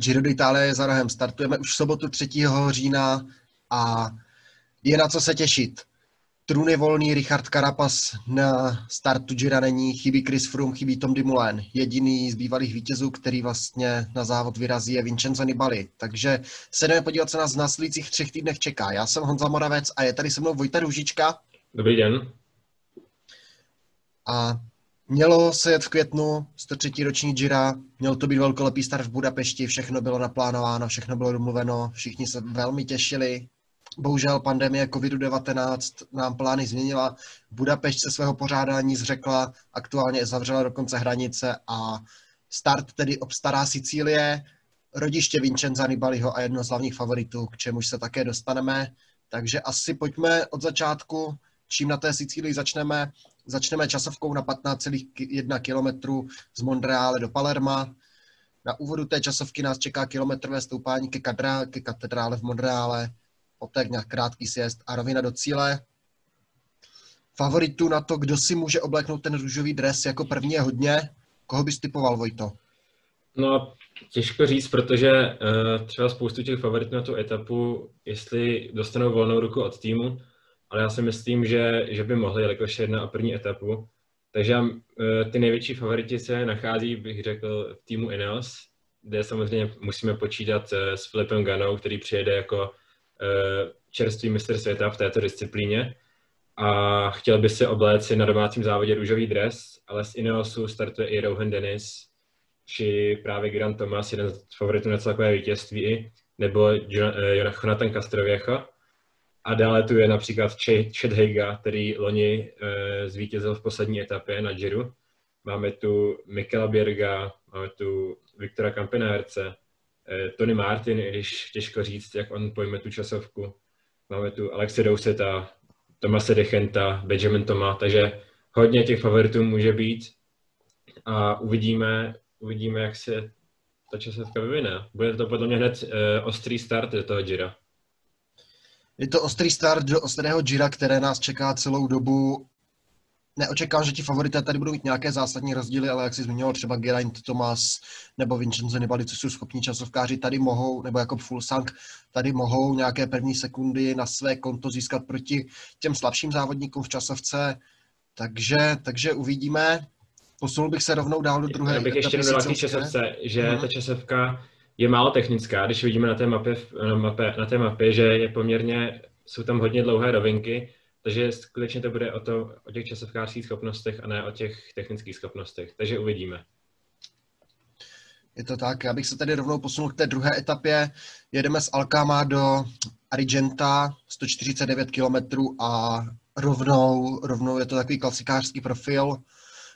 Giro d'Italia je za rohem. Startujeme už v sobotu 3. října a je na co se těšit. Trůn je volný, Richard Carapaz na startu Gira není, chybí Chris Froome, chybí Tom Dumoulin. Jediný z bývalých vítězů, který vlastně na závod vyrazí, je Vincenzo Nibali. Takže se jdeme podívat, co nás v následujících třech týdnech čeká. Já jsem Honza Moravec a je tady se mnou Vojta Růžička. Dobrý den. A Mělo se jet v květnu, 103. roční Gira, měl to být velkolepý start v Budapešti, všechno bylo naplánováno, všechno bylo domluveno, všichni se velmi těšili. Bohužel pandemie COVID-19 nám plány změnila. Budapešť se svého pořádání zřekla, aktuálně zavřela dokonce hranice a start tedy obstará Sicílie, rodiště Vincenza Nibaliho a jedno z hlavních favoritů, k čemuž se také dostaneme. Takže asi pojďme od začátku, čím na té Sicílii začneme. Začneme časovkou na 15,1 km z Montreale do Palerma. Na úvodu té časovky nás čeká kilometrové stoupání ke, kadra, ke katedrále v Montreale, poté krátký sjezd a rovina do cíle. Favoritů na to, kdo si může obleknout ten růžový dres jako první je hodně. Koho bys typoval, Vojto? No, těžko říct, protože uh, třeba spoustu těch favoritů na tu etapu, jestli dostanou volnou ruku od týmu, ale já si myslím, že, že by mohli, jelikož je jedna a první etapu. Takže eh, ty největší favoriti se nachází, bych řekl, v týmu Ineos, kde samozřejmě musíme počítat eh, s Filipem Ganou, který přijede jako eh, čerstvý mistr světa v této disciplíně a chtěl by se obléci na domácím závodě růžový dres, ale z Ineosu startuje i Rohan Dennis, či právě Grant Thomas, jeden z favoritů na celkové vítězství, nebo Jonathan Castroviecho. A dále tu je například Chet Heiga, který loni e, zvítězil v poslední etapě na Giro. Máme tu Mikela Bjerga, máme tu Viktora Kampenárce, e, Tony Martin, i když těžko říct, jak on pojme tu časovku. Máme tu Alexe Douseta, Tomase Dechenta, Benjamin Toma, takže hodně těch favoritů může být a uvidíme, uvidíme, jak se ta časovka vyvine. Bude to podle mě hned e, ostrý start do toho Gira. Je to ostrý start do ostrého Gira, které nás čeká celou dobu. Neočekám, že ti favorité tady budou mít nějaké zásadní rozdíly, ale jak jsi zmiňoval, třeba Geraint Thomas nebo Vincenzo Nibali, co jsou schopní časovkáři, tady mohou, nebo jako Fulsang, tady mohou nějaké první sekundy na své konto získat proti těm slabším závodníkům v časovce. Takže, takže uvidíme. Posunul bych se rovnou dál do druhé. Já bych ještě k časovce, že hmm. ta časovka je málo technická, když vidíme na té mapě, na, mapě, na té mapě, že je poměrně, jsou tam hodně dlouhé rovinky, takže skutečně to bude o, to, o těch časovkářských schopnostech a ne o těch technických schopnostech. Takže uvidíme. Je to tak, já bych se tady rovnou posunul k té druhé etapě. Jedeme z Alkama do Arigenta, 149 km a rovnou, rovnou je to takový klasikářský profil.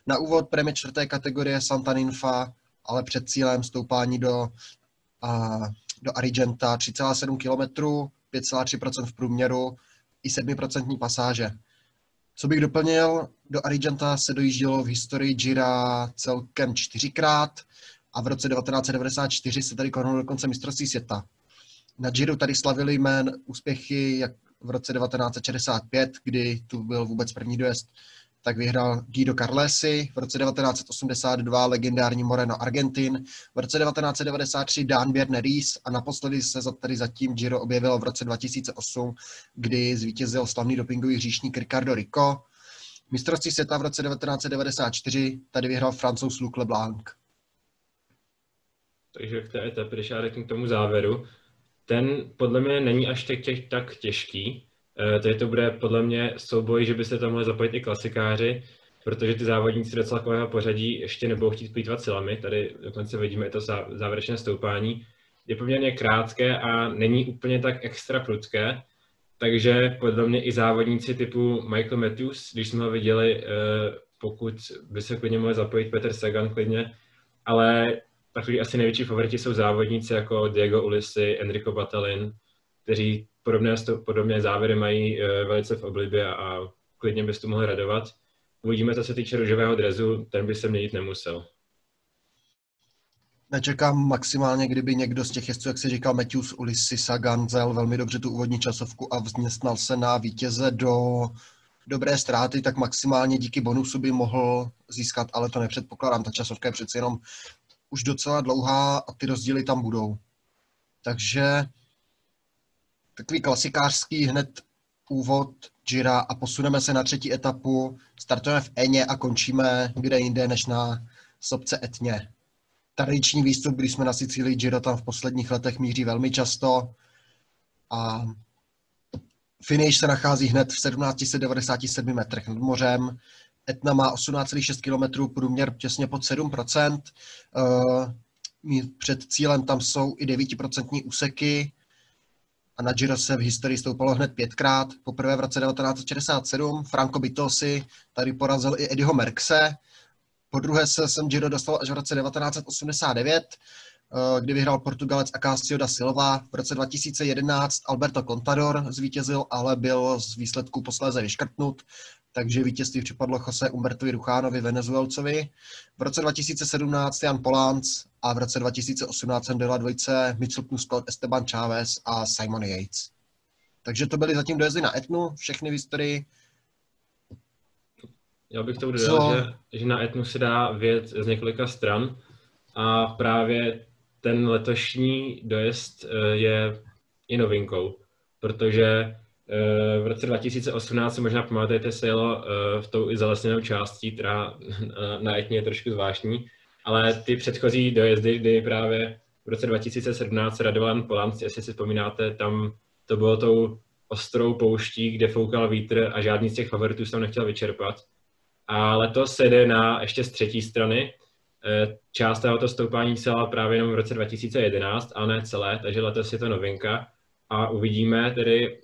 Na úvod prémie čtvrté kategorie Santa Ninfa, ale před cílem stoupání do a do Arigenta 3,7 km, 5,3% v průměru i 7% pasáže. Co bych doplnil, do Arigenta se dojíždělo v historii Gira celkem čtyřikrát a v roce 1994 se tady konalo dokonce mistrovství světa. Na Giro tady slavili jmén úspěchy jak v roce 1965, kdy tu byl vůbec první dojezd tak vyhrál Guido Carlesi, v roce 1982 legendární Moreno Argentin, v roce 1993 Dan Bierner a naposledy se tady zatím Giro objevilo v roce 2008, kdy zvítězil slavný dopingový hříšník Ricardo Rico. Mistrovství světa v roce 1994 tady vyhrál francouz Luc Leblanc. Takže k té etapě, když já k tomu závěru, ten podle mě není až tak, těch, tak těžký, Eh, tady to bude podle mě souboj, že by se tam mohli zapojit i klasikáři, protože ty závodníci do celkového pořadí ještě nebudou chtít plýtvat silami. Tady dokonce vidíme to závěrečné stoupání. Je poměrně krátké a není úplně tak extra prudké, takže podle mě i závodníci typu Michael Matthews, když jsme ho viděli, eh, pokud by se klidně mohli zapojit Peter Sagan klidně, ale takový asi největší favoriti jsou závodníci jako Diego Ulisi, Enrico Batalin, kteří podobné, podobné závěry mají uh, velice v oblibě a klidně bys to mohl radovat. Uvidíme, co se týče růžového drezu, ten by se měnit nemusel. Nečekám maximálně, kdyby někdo z těch jezdců, jak si říkal Matthews, Ulysses Sagan, zel velmi dobře tu úvodní časovku a vzměstnal se na vítěze do dobré ztráty, tak maximálně díky bonusu by mohl získat, ale to nepředpokládám. Ta časovka je přeci jenom už docela dlouhá a ty rozdíly tam budou. Takže takový klasikářský hned úvod Jira a posuneme se na třetí etapu. Startujeme v Eně a končíme kde jinde než na sopce Etně. Tradiční výstup, když jsme na Sicílii, Giro tam v posledních letech míří velmi často a finish se nachází hned v 1797 metrech nad mořem. Etna má 18,6 km, průměr těsně pod 7%. Eh, před cílem tam jsou i 9% úseky a na Giro se v historii stoupalo hned pětkrát. Poprvé v roce 1967 Franco Bitosi tady porazil i Eddieho Merkse. Po druhé se sem Giro dostal až v roce 1989, eh, kdy vyhrál Portugalec Acácio da Silva. V roce 2011 Alberto Contador zvítězil, ale byl z výsledku posléze vyškrtnut takže vítězství připadlo Jose Umbertovi Ruchánovi, Venezuelcovi. V roce 2017 Jan Polánc a v roce 2018 jsem byla dvojice Mitchell Scott, Esteban Chávez a Simon Yates. Takže to byly zatím dojezdy na Etnu, všechny v historii. Já bych to dodal, Co? že, že na Etnu se dá věc z několika stran a právě ten letošní dojezd eh, je i novinkou, protože v roce 2018 se možná pamatujete, se jelo eh, v tou i zalesněnou částí, která na Etně je trošku zvláštní, ale ty předchozí dojezdy, kdy právě v roce 2017 Radovan Polanc, jestli si vzpomínáte, tam to bylo tou ostrou pouští, kde foukal vítr a žádný z těch favoritů se tam nechtěl vyčerpat. A letos se jde na ještě z třetí strany. Eh, část tohoto stoupání celá právě jenom v roce 2011, a ne celé, takže letos je to novinka a uvidíme tedy,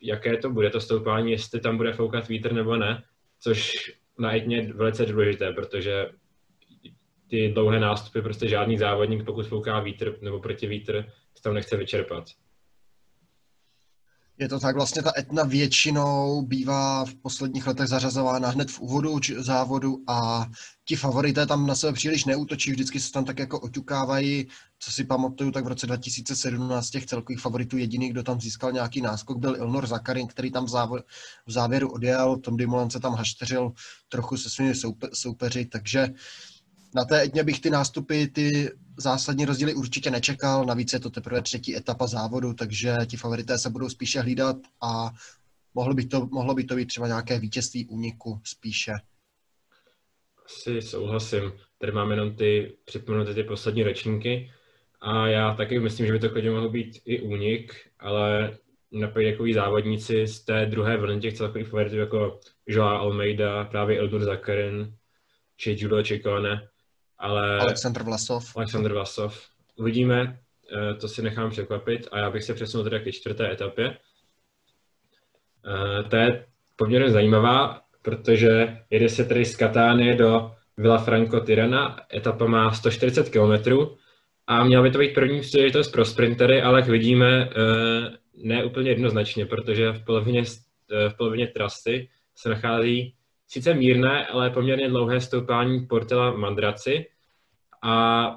jaké to bude to stoupání, jestli tam bude foukat vítr nebo ne, což na Etně je velice důležité, protože ty dlouhé nástupy prostě žádný závodník, pokud fouká vítr nebo proti vítr, tam nechce vyčerpat. Je to tak, vlastně ta etna většinou bývá v posledních letech zařazována hned v úvodu závodu a ti favorité tam na sebe příliš neútočí, vždycky se tam tak jako oťukávají. Co si pamatuju, tak v roce 2017 těch celkových favoritů jediný, kdo tam získal nějaký náskok, byl Ilnor Zakarin, který tam v, závěru odjel, Tom Dumoulin se tam hašteřil trochu se svými soupe- soupeři, takže na té etně bych ty nástupy, ty zásadní rozdíly určitě nečekal, navíc je to teprve třetí etapa závodu, takže ti favorité se budou spíše hlídat a mohlo by to, mohlo by to být třeba nějaké vítězství úniku spíše. Asi souhlasím. Tady máme jenom ty, připomenuté ty poslední ročníky a já taky myslím, že by to klidně mohlo být i únik, ale napojit takový závodníci z té druhé vlny těch celkových favoritů jako Joa Almeida, právě Eldur Zakarin či Julio Ciccone, ale... Aleksandr Vlasov. Aleksandr Vlasov. Uvidíme, eh, to si nechám překvapit a já bych se přesunul teda ke čtvrté etapě. Eh, to je poměrně zajímavá, protože jede se tady z Katány do Villafranco Tirana, etapa má 140 km a měla by to být první příležitost pro sprintery, ale jak vidíme, eh, ne úplně jednoznačně, protože v polovině, v polovině trasy se nachází sice mírné, ale poměrně dlouhé stoupání Portela Mandraci a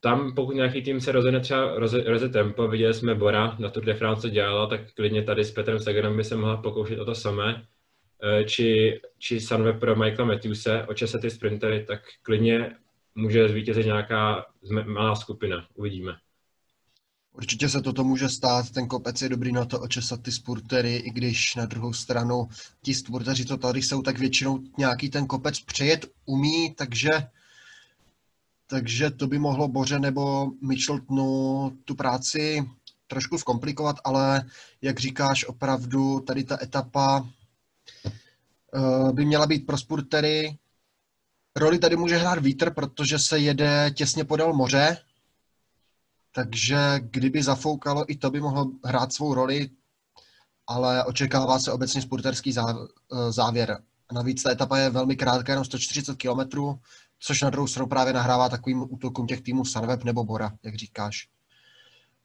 tam, pokud nějaký tým se rozhodne třeba roze, roze tempo, viděli jsme Bora na Tour de France, co dělala, tak klidně tady s Petrem Sagerem by se mohla pokoušet o to samé. Eh, či, či Sanve pro Michaela Matthewse, očesat ty sprintery, tak klidně může zvítězit nějaká malá skupina. Uvidíme. Určitě se toto může stát, ten kopec je dobrý na to očesat ty spurtery, i když na druhou stranu ti spurteři, co tady jsou, tak většinou nějaký ten kopec přejet umí, takže, takže to by mohlo Boře nebo Micheltonu tu práci trošku zkomplikovat, ale jak říkáš, opravdu tady ta etapa uh, by měla být pro spurtery. Roli tady může hrát vítr, protože se jede těsně podél moře, takže kdyby zafoukalo, i to by mohlo hrát svou roli, ale očekává se obecně spurterský eh, závěr. Navíc ta etapa je velmi krátká, jenom 140 km, což na druhou stranu právě nahrává takovým útokům těch týmů Sunweb nebo Bora, jak říkáš.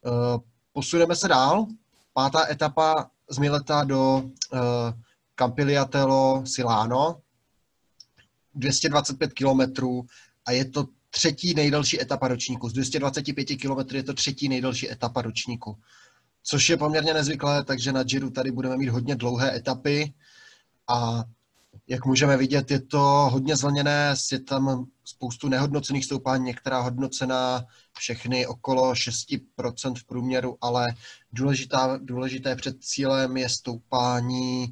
Eh, posuneme se dál. Pátá etapa z Mileta do eh, Campiliatello Silano. 225 km a je to třetí nejdelší etapa ročníku. Z 225 km je to třetí nejdelší etapa ročníku. Což je poměrně nezvyklé, takže na Giro tady budeme mít hodně dlouhé etapy a jak můžeme vidět, je to hodně zvlněné, je tam spoustu nehodnocených stoupání, některá hodnocená, všechny okolo 6% v průměru, ale důležitá, důležité před cílem je stoupání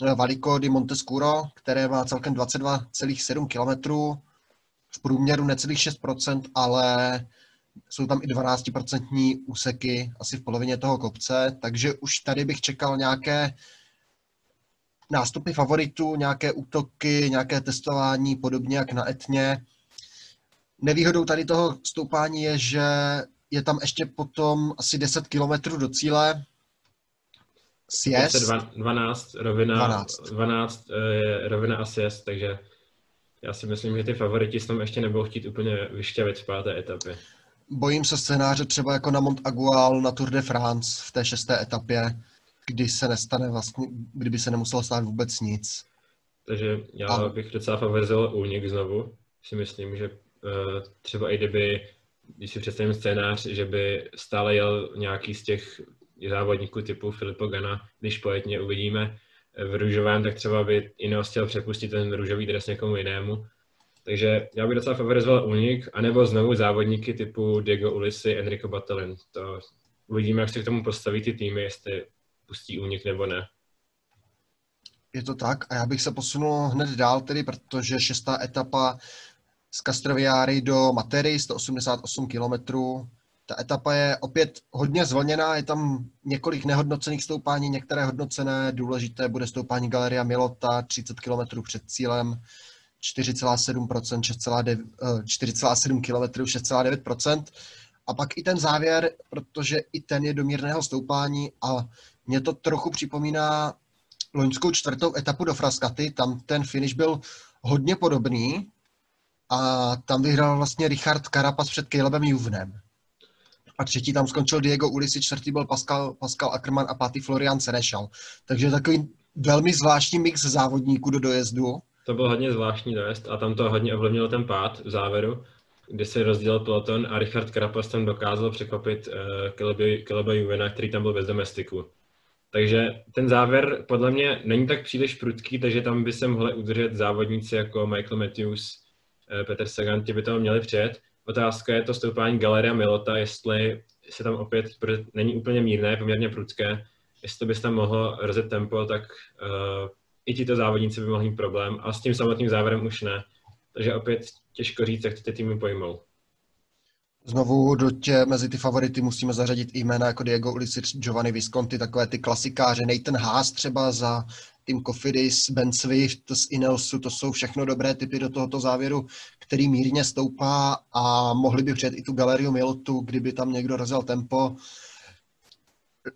Valico di Montescuro, které má celkem 22,7 km, v průměru necelých 6%, ale jsou tam i 12% úseky asi v polovině toho kopce, takže už tady bych čekal nějaké nástupy favoritů, nějaké útoky, nějaké testování, podobně jak na Etně. Nevýhodou tady toho stoupání je, že je tam ještě potom asi 10 kilometrů do cíle. Sjezd. 12, rovina, 12. 12 je rovina a sjezd, takže já si myslím, že ty favoriti tam ještě nebudou chtít úplně vyšťavit v páté etapě. Bojím se scénáře třeba jako na Mont Agual na Tour de France v té šesté etapě, kdy se nestane vlastně, kdyby se nemuselo stát vůbec nic. Takže já a... bych docela favorizoval únik znovu. Si myslím, že uh, třeba i kdyby, když si představím scénář, že by stále jel nějaký z těch závodníků typu Filipo Gana, když pojetně uvidíme v růžovém, tak třeba by Ineos chtěl přepustit ten růžový dres někomu jinému. Takže já bych docela favorizoval únik, anebo znovu závodníky typu Diego Ulisi, Enrico Batalin. To uvidíme, jak se k tomu postaví ty týmy, jestli pustí únik nebo ne. Je to tak a já bych se posunul hned dál tedy, protože šestá etapa z Castroviary do Matery, 188 km. Ta etapa je opět hodně zvlněná, je tam několik nehodnocených stoupání, některé hodnocené, důležité bude stoupání Galeria Milota, 30 km před cílem, 4,7%, 4,7 km, 6,9%. A pak i ten závěr, protože i ten je do mírného stoupání a mě to trochu připomíná loňskou čtvrtou etapu do Fraskaty, tam ten finish byl hodně podobný a tam vyhrál vlastně Richard Carapaz před Calebem Juvnem. A třetí tam skončil Diego Ulisi, čtvrtý byl Pascal, Pascal Ackermann a pátý Florian Senešal. Takže takový velmi zvláštní mix závodníků do dojezdu. To byl hodně zvláštní dojezd a tam to hodně ovlivnilo ten pád v závěru, kdy se rozdělil peloton a Richard Carapaz tam dokázal překvapit uh, Caleba Juvena, který tam byl bez domestiku. Takže ten závěr podle mě není tak příliš prudký, takže tam by se mohli udržet závodníci jako Michael Matthews, eh, Petr Sagan, ti by tam měli přijet. Otázka je to stoupání Galeria Milota, jestli se tam opět není úplně mírné, poměrně prudké, jestli bys tam mohl rozjet tempo, tak uh, i tito závodníci by mohli mít problém a s tím samotným závěrem už ne. Takže opět těžko říct, jak ty týmy pojmou. Znovu do tě, mezi ty favority musíme zařadit i jména jako Diego Ulisic, Giovanni Visconti, takové ty klasikáře, Nathan Haas třeba za Team Cofidis, Ben Swift z Ineosu, to jsou všechno dobré typy do tohoto závěru, který mírně stoupá a mohli by přijet i tu galeriu Milotu, kdyby tam někdo rozjel tempo.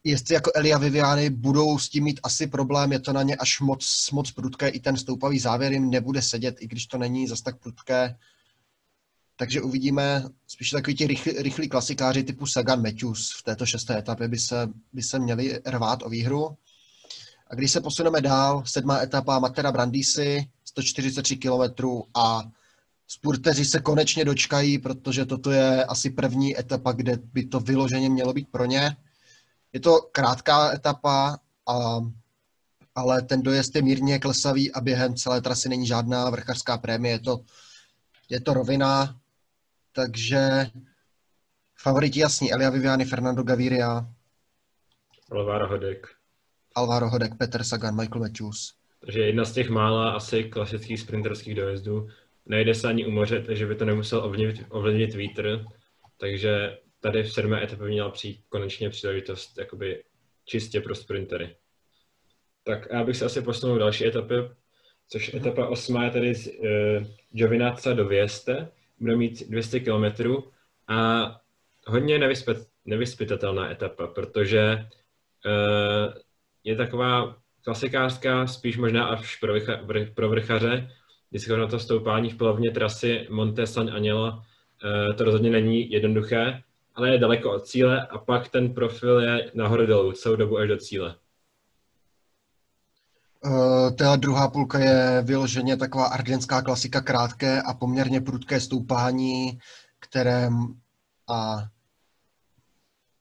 Jestli jako Elia Viviani budou s tím mít asi problém, je to na ně až moc, moc prudké, i ten stoupavý závěr jim nebude sedět, i když to není zas tak prudké takže uvidíme spíš takový ti rychlí, rychlí klasikáři typu Sagan Matthews v této šesté etapě by se, by se měli rvát o výhru. A když se posuneme dál, sedmá etapa Matera Brandisi, 143 km a spurteři se konečně dočkají, protože toto je asi první etapa, kde by to vyloženě mělo být pro ně. Je to krátká etapa, a, ale ten dojezd je mírně klesavý a během celé trasy není žádná vrchařská prémie. Je to, je to rovina, takže favoriti jasní, Elia Viviani, Fernando Gaviria. Alvaro Hodek. Alvaro Hodek, Peter Sagan, Michael Matthews. Takže jedna z těch mála asi klasických sprinterských dojezdů. Nejde se ani umořit, takže by to nemusel ovlivnit, ovlivnit vítr. Takže tady v sedmé etapě měla přijít konečně příležitost jakoby čistě pro sprintery. Tak já bych se asi posunul k další etapy, což etapa osmá je tady z uh, Giovinazza do Vieste bude mít 200 km a hodně nevyspět, nevyspytatelná etapa, protože uh, je taková klasikářská, spíš možná až pro, vycha, pro vrchaře, vždycky na to stoupání v polovině trasy Monte San Agnello, uh, to rozhodně není jednoduché, ale je daleko od cíle a pak ten profil je nahoru dolů celou dobu až do cíle. Uh, ta druhá půlka je vyloženě taková argenská klasika, krátké a poměrně prudké stoupání, které a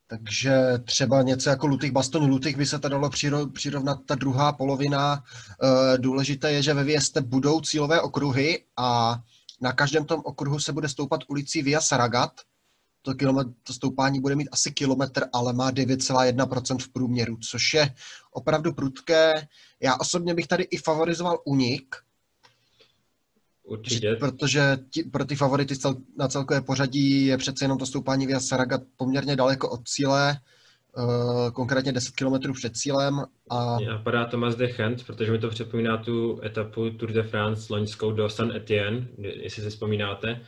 takže třeba něco jako Lutych Bastoň Lutych by se to dalo přirovnat ta druhá polovina. Uh, důležité je, že ve Věste budou cílové okruhy a na každém tom okruhu se bude stoupat ulicí Via Saragat. To, kilometr, to stoupání bude mít asi kilometr, ale má 9,1% v průměru, což je opravdu prudké. Já osobně bych tady i favorizoval unik, Určitě. Protože ti, pro ty favority cel, na celkové pořadí je přece jenom to stoupání Via Saragat poměrně daleko od cíle, uh, konkrétně 10 km před cílem. A... Mě napadá Thomas de Gent, protože mi to připomíná tu etapu Tour de France loňskou do San Etienne, jestli si vzpomínáte,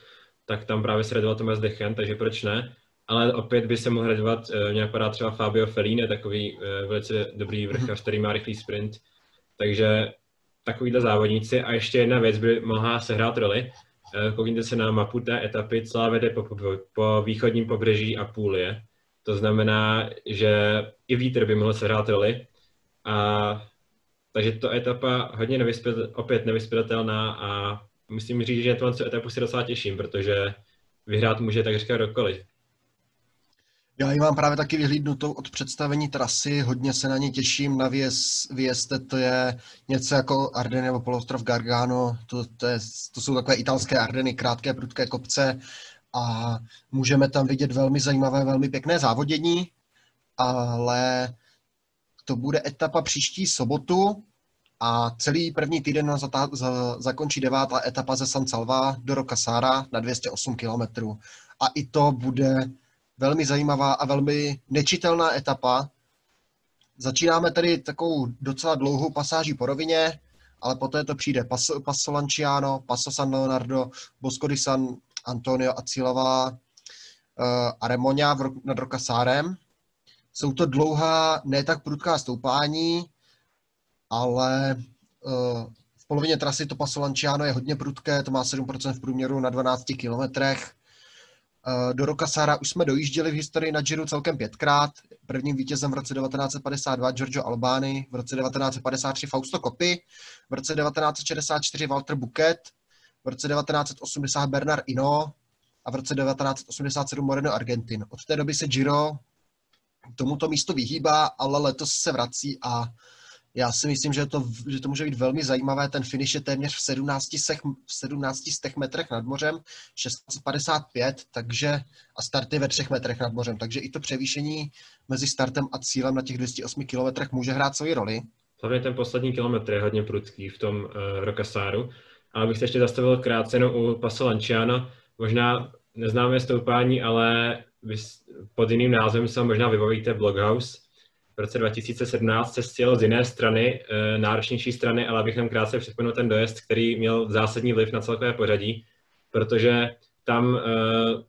tak tam právě se radoval Thomas de Gent, takže proč ne? Ale opět by se mohl radovat, uh, mě napadá třeba Fabio Fellini, takový uh, velice dobrý vrchař, který má rychlý sprint, takže takovýhle závodníci. A ještě jedna věc by mohla sehrát roli. Eh, koukněte se na mapu té etapy, celá vede po, po, po východním pobřeží a půlie. To znamená, že i vítr by mohl sehrát roli. A, takže to etapa hodně nevyspět, opět nevyspětatelná a musím říct, že tu etapu si docela těším, protože vyhrát může tak říkat kdokoliv. Já ji mám právě taky vyhlídnutou od představení trasy, hodně se na ně těším, na Vieste to je něco jako Ardeny nebo polostrov Gargano, to, to, je, to jsou takové italské Ardeny, krátké, prudké kopce a můžeme tam vidět velmi zajímavé, velmi pěkné závodění, ale to bude etapa příští sobotu a celý první týden za, za, zakončí devátá etapa ze San Salva do Rocasara na 208 km. A i to bude velmi zajímavá a velmi nečitelná etapa. Začínáme tady takovou docela dlouhou pasáží po rovině, ale poté to přijde Passo, Passo Lanciano, Passo San Leonardo, Bosco di San Antonio a Cílová uh, a Remonia nad Rokasárem. Jsou to dlouhá, ne tak prudká stoupání, ale uh, v polovině trasy to Passo Lanciano je hodně prudké, to má 7% v průměru na 12 kilometrech. Eh, do Rokasára už jsme dojížděli v historii na Giro celkem pětkrát. Prvním vítězem v roce 1952 Giorgio Albani, v roce 1953 Fausto Coppi, v roce 1964 Walter Buket, v roce 1980 Bernard Ino a v roce 1987 Moreno Argentin. Od té doby se Giro tomuto místu vyhýbá, ale letos se vrací a já si myslím, že to, že to může být velmi zajímavé. Ten finish je téměř v 17, sech, v 17 stech metrech nad mořem, 655, takže a start je ve 3 metrech nad mořem, takže i to převýšení mezi startem a cílem na těch 208 kilometrech může hrát svoji roli. Hlavně ten poslední kilometr je hodně prudký v tom uh, Rokasáru. Ale bych se ještě zastavil krátce no, u Paso Lanciano. Možná neznáme stoupání, ale vy pod jiným názvem se možná vybavíte Bloghouse, roce 2017 se stěl z jiné strany, eh, náročnější strany, ale abych nám krátce připomenul ten dojezd, který měl zásadní vliv na celkové pořadí, protože tam eh,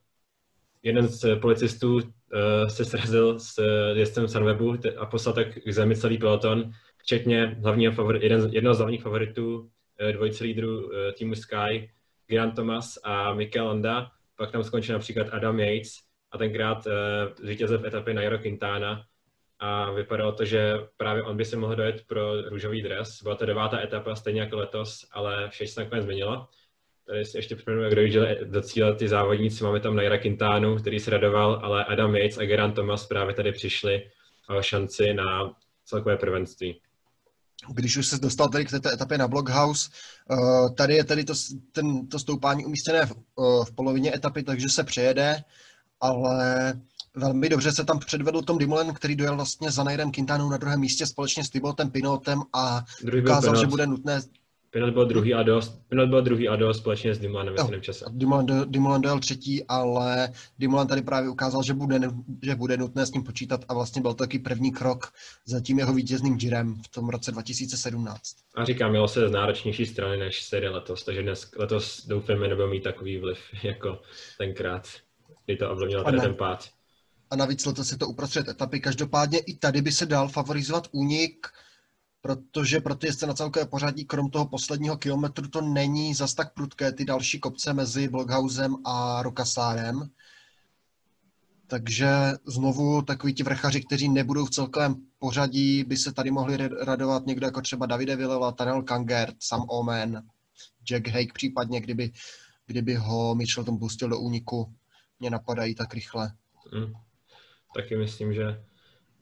jeden z policistů eh, se srazil s jezdcem Sunwebu a poslal tak k zemi celý peloton, včetně hlavního favor, jeden, jednoho z hlavních favoritů dvojice lídrů týmu Sky, Grant Thomas a Mikel Landa, pak tam skončil například Adam Yates a tenkrát zvítězil v etapě Nairo Quintana, a vypadalo to, že právě on by se mohl dojet pro růžový dres. Byla to devátá etapa, stejně jako letos, ale vše se nakonec změnilo. Tady si ještě připomenu, jak dojížděli do cíle ty závodníci. Máme tam Naira Quintánu, který se radoval, ale Adam Yates a Geran Thomas právě tady přišli o šanci na celkové prvenství. Když už se dostal tady k této etapě na Blockhouse, eh, tady je tady to, ten, to stoupání umístěné v, eh, v polovině etapy, takže se přejede, ale velmi dobře se tam předvedl Tom Dumoulin, který dojel vlastně za Nairem Quintanou na druhém místě společně s Thibaultem Pinotem a Druhý ukázal, že bude nutné Pinot byl druhý a dost, Pinot byl druhý a dost společně s Dumoulinem ve stejném čase. Dumoulin, Dumoulin dojel třetí, ale Dumoulin tady právě ukázal, že bude, že bude nutné s ním počítat a vlastně byl taky první krok za tím jeho vítězným džirem v tom roce 2017. A říkám, mělo se z náročnější strany než série letos, takže dnes, letos doufáme nebude mít takový vliv jako tenkrát, kdy to ovlivnilo ten pád a navíc letos je to uprostřed etapy. Každopádně i tady by se dal favorizovat únik, protože pro ty jezdce na celkové pořadí, krom toho posledního kilometru, to není zas tak prudké, ty další kopce mezi Blockhausem a Rokasárem. Takže znovu takový ti vrchaři, kteří nebudou v celkovém pořadí, by se tady mohli radovat někdo jako třeba Davide Villela, Tanel Kangert, Sam Omen, Jack Hake případně, kdyby, kdyby ho Mitchelton pustil do úniku. Mě napadají tak rychle. Mm taky myslím, že.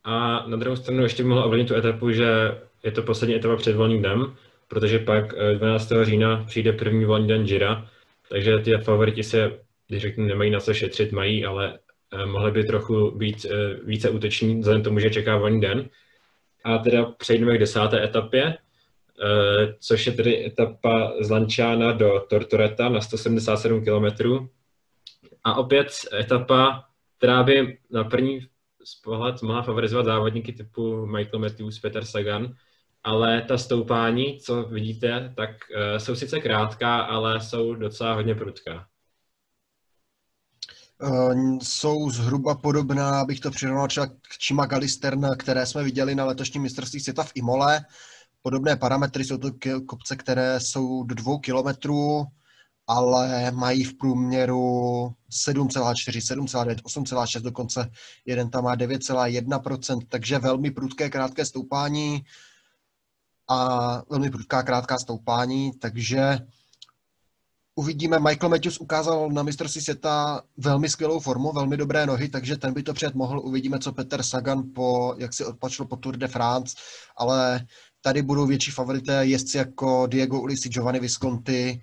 A na druhou stranu ještě mohl ovlivnit tu etapu, že je to poslední etapa před volným dnem, protože pak 12. Eh, října přijde první volný den Gira takže ty favoriti se, když řeknu, nemají na co šetřit, mají, ale eh, mohli by trochu být eh, více úteční, vzhledem tomu, že čeká volný den. A teda přejdeme k desáté etapě, což je tedy etapa z Lanciana do Tortoreta na 177 km. A opět etapa, která by na první pohled mohla favorizovat závodníky typu Michael Matthews, Peter Sagan, ale ta stoupání, co vidíte, tak uh, jsou sice krátká, ale jsou docela hodně prudká. Uh, jsou zhruba podobná, abych to přirovnal třeba k Chima Galistern, které jsme viděli na letošním mistrovství světa v Imole. Podobné parametry jsou to kopce, které jsou do dvou kilometrů, ale mají v průměru 7,4, 7,9, 8,6, dokonce jeden tam má 9,1%, takže velmi prudké krátké stoupání a velmi prudká krátká stoupání, takže uvidíme. Michael Matthews ukázal na mistrovství světa velmi skvělou formu, velmi dobré nohy, takže ten by to přijet mohl. Uvidíme, co Peter Sagan po, jak si odpačil po Tour de France, ale tady budou větší favorité jezdci jako Diego Ulisi, Giovanni Visconti,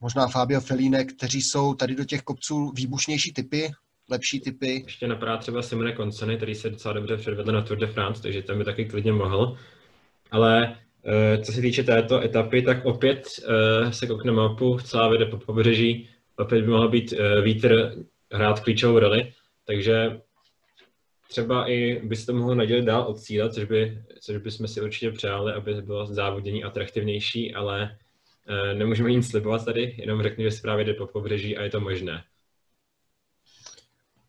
možná Fabio Felíne, kteří jsou tady do těch kopců výbušnější typy, lepší typy. Ještě napadá třeba Simone Conceny, který se docela dobře předvedl na Tour de France, takže ten by taky klidně mohl. Ale uh, co se týče této etapy, tak opět uh, se koukne mapu, celá vede po pobřeží, opět by mohl být uh, vítr hrát klíčovou roli, takže třeba i byste mohli nadělit dál od cíle, což by, což by jsme si určitě přáli, aby bylo závodění atraktivnější, ale nemůžeme nic slibovat tady, jenom řeknu, že zprávě jde po pobřeží a je to možné.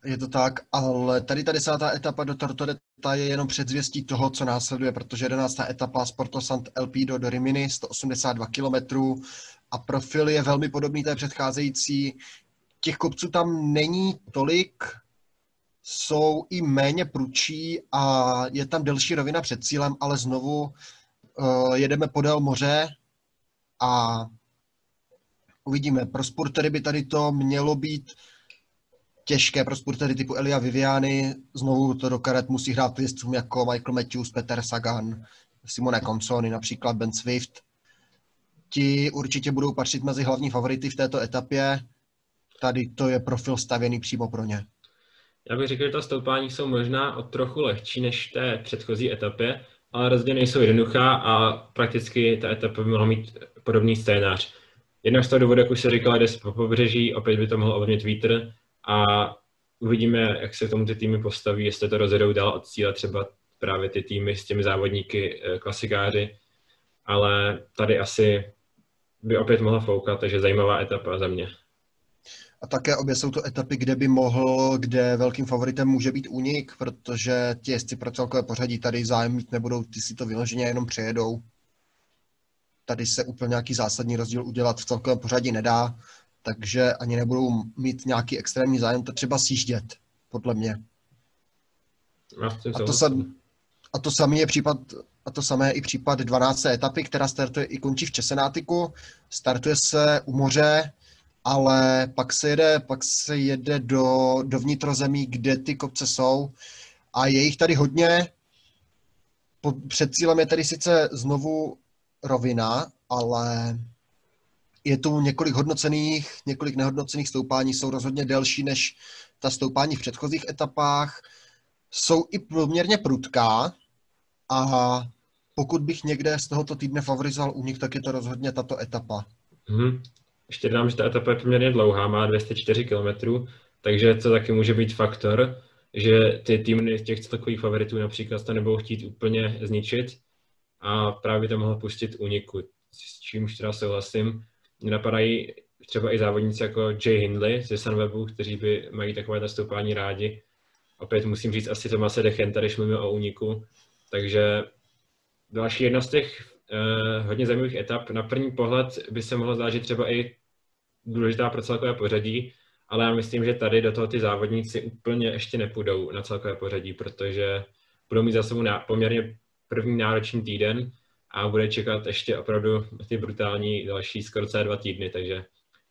Je to tak, ale tady ta desátá etapa do Tortoreta je jenom předzvěstí toho, co následuje, protože jedenáctá etapa z Porto Sant LP do Rimini, 182 km a profil je velmi podobný té předcházející. Těch kopců tam není tolik, jsou i méně prudčí a je tam delší rovina před cílem, ale znovu uh, jedeme podél moře a uvidíme. Pro sportery by tady to mělo být těžké pro sportery typu Elia Viviani. Znovu to do karet musí hrát jezdcům jako Michael Matthews, Peter Sagan, Simone Consoni, například Ben Swift. Ti určitě budou patřit mezi hlavní favority v této etapě. Tady to je profil stavěný přímo pro ně. Já bych řekl, že ta stoupání jsou možná o trochu lehčí než v té předchozí etapě, ale rozhodně nejsou jednoduchá a prakticky ta etapa by mohla mít podobný scénář. Jednak z toho důvodu, jak už se říkala, jde po pobřeží, opět by to mohl ovlivnit vítr, a uvidíme, jak se k tomu ty týmy postaví, jestli to rozjedou dál od cíle třeba právě ty týmy s těmi závodníky, eh, klasikáři, ale tady asi by opět mohla foukat, takže zajímavá etapa za mě. A také obě jsou to etapy, kde by mohl, kde velkým favoritem může být únik, protože ti jezdci pro celkové pořadí tady zájem mít nebudou, ty si to vyloženě jenom přejedou. Tady se úplně nějaký zásadní rozdíl udělat v celkovém pořadí nedá takže ani nebudou mít nějaký extrémní zájem to třeba sjíždět, podle mě. A to, sam, a to samé je případ, a to samé je i případ 12. etapy, která startuje i končí v Česenátiku. Startuje se u moře, ale pak se jede, pak se jede do, do vnitrozemí, kde ty kopce jsou. A je jich tady hodně. Po, před cílem je tady sice znovu rovina, ale je tu několik hodnocených, několik nehodnocených stoupání, jsou rozhodně delší než ta stoupání v předchozích etapách, jsou i poměrně prudká a pokud bych někde z tohoto týdne favorizoval u nich, tak je to rozhodně tato etapa. Hmm. Ještě dám, že ta etapa je poměrně dlouhá, má 204 km, takže to taky může být faktor, že ty týmy těch celkových favoritů například to nebudou chtít úplně zničit a právě to mohlo pustit úniku, s čímž teda souhlasím. Napadají třeba i závodníci jako Jay Hindley ze Sunwebu, kteří by mají takové nastoupání rádi. Opět musím říct asi Tomase Dechenta, když mluvíme o úniku. Takže další jedna z těch uh, hodně zajímavých etap. Na první pohled by se mohlo že třeba i důležitá pro celkové pořadí, ale já myslím, že tady do toho ty závodníci úplně ještě nepůjdou na celkové pořadí, protože budou mít za sebou poměrně první náročný týden a bude čekat ještě opravdu ty brutální další skoro celé dva týdny, takže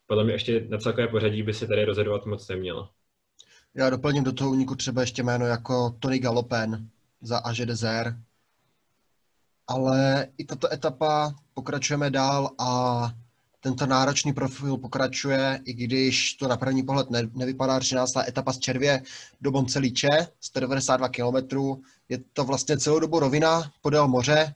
podle mě ještě na celkové pořadí by se tady rozhodovat moc nemělo. Já doplním do toho úniku třeba ještě jméno jako Tony Galopen za Age Desert. Ale i tato etapa pokračujeme dál a tento náročný profil pokračuje, i když to na první pohled ne, nevypadá 13. etapa z Červě do Boncelíče, 192 km. Je to vlastně celou dobu rovina podél moře,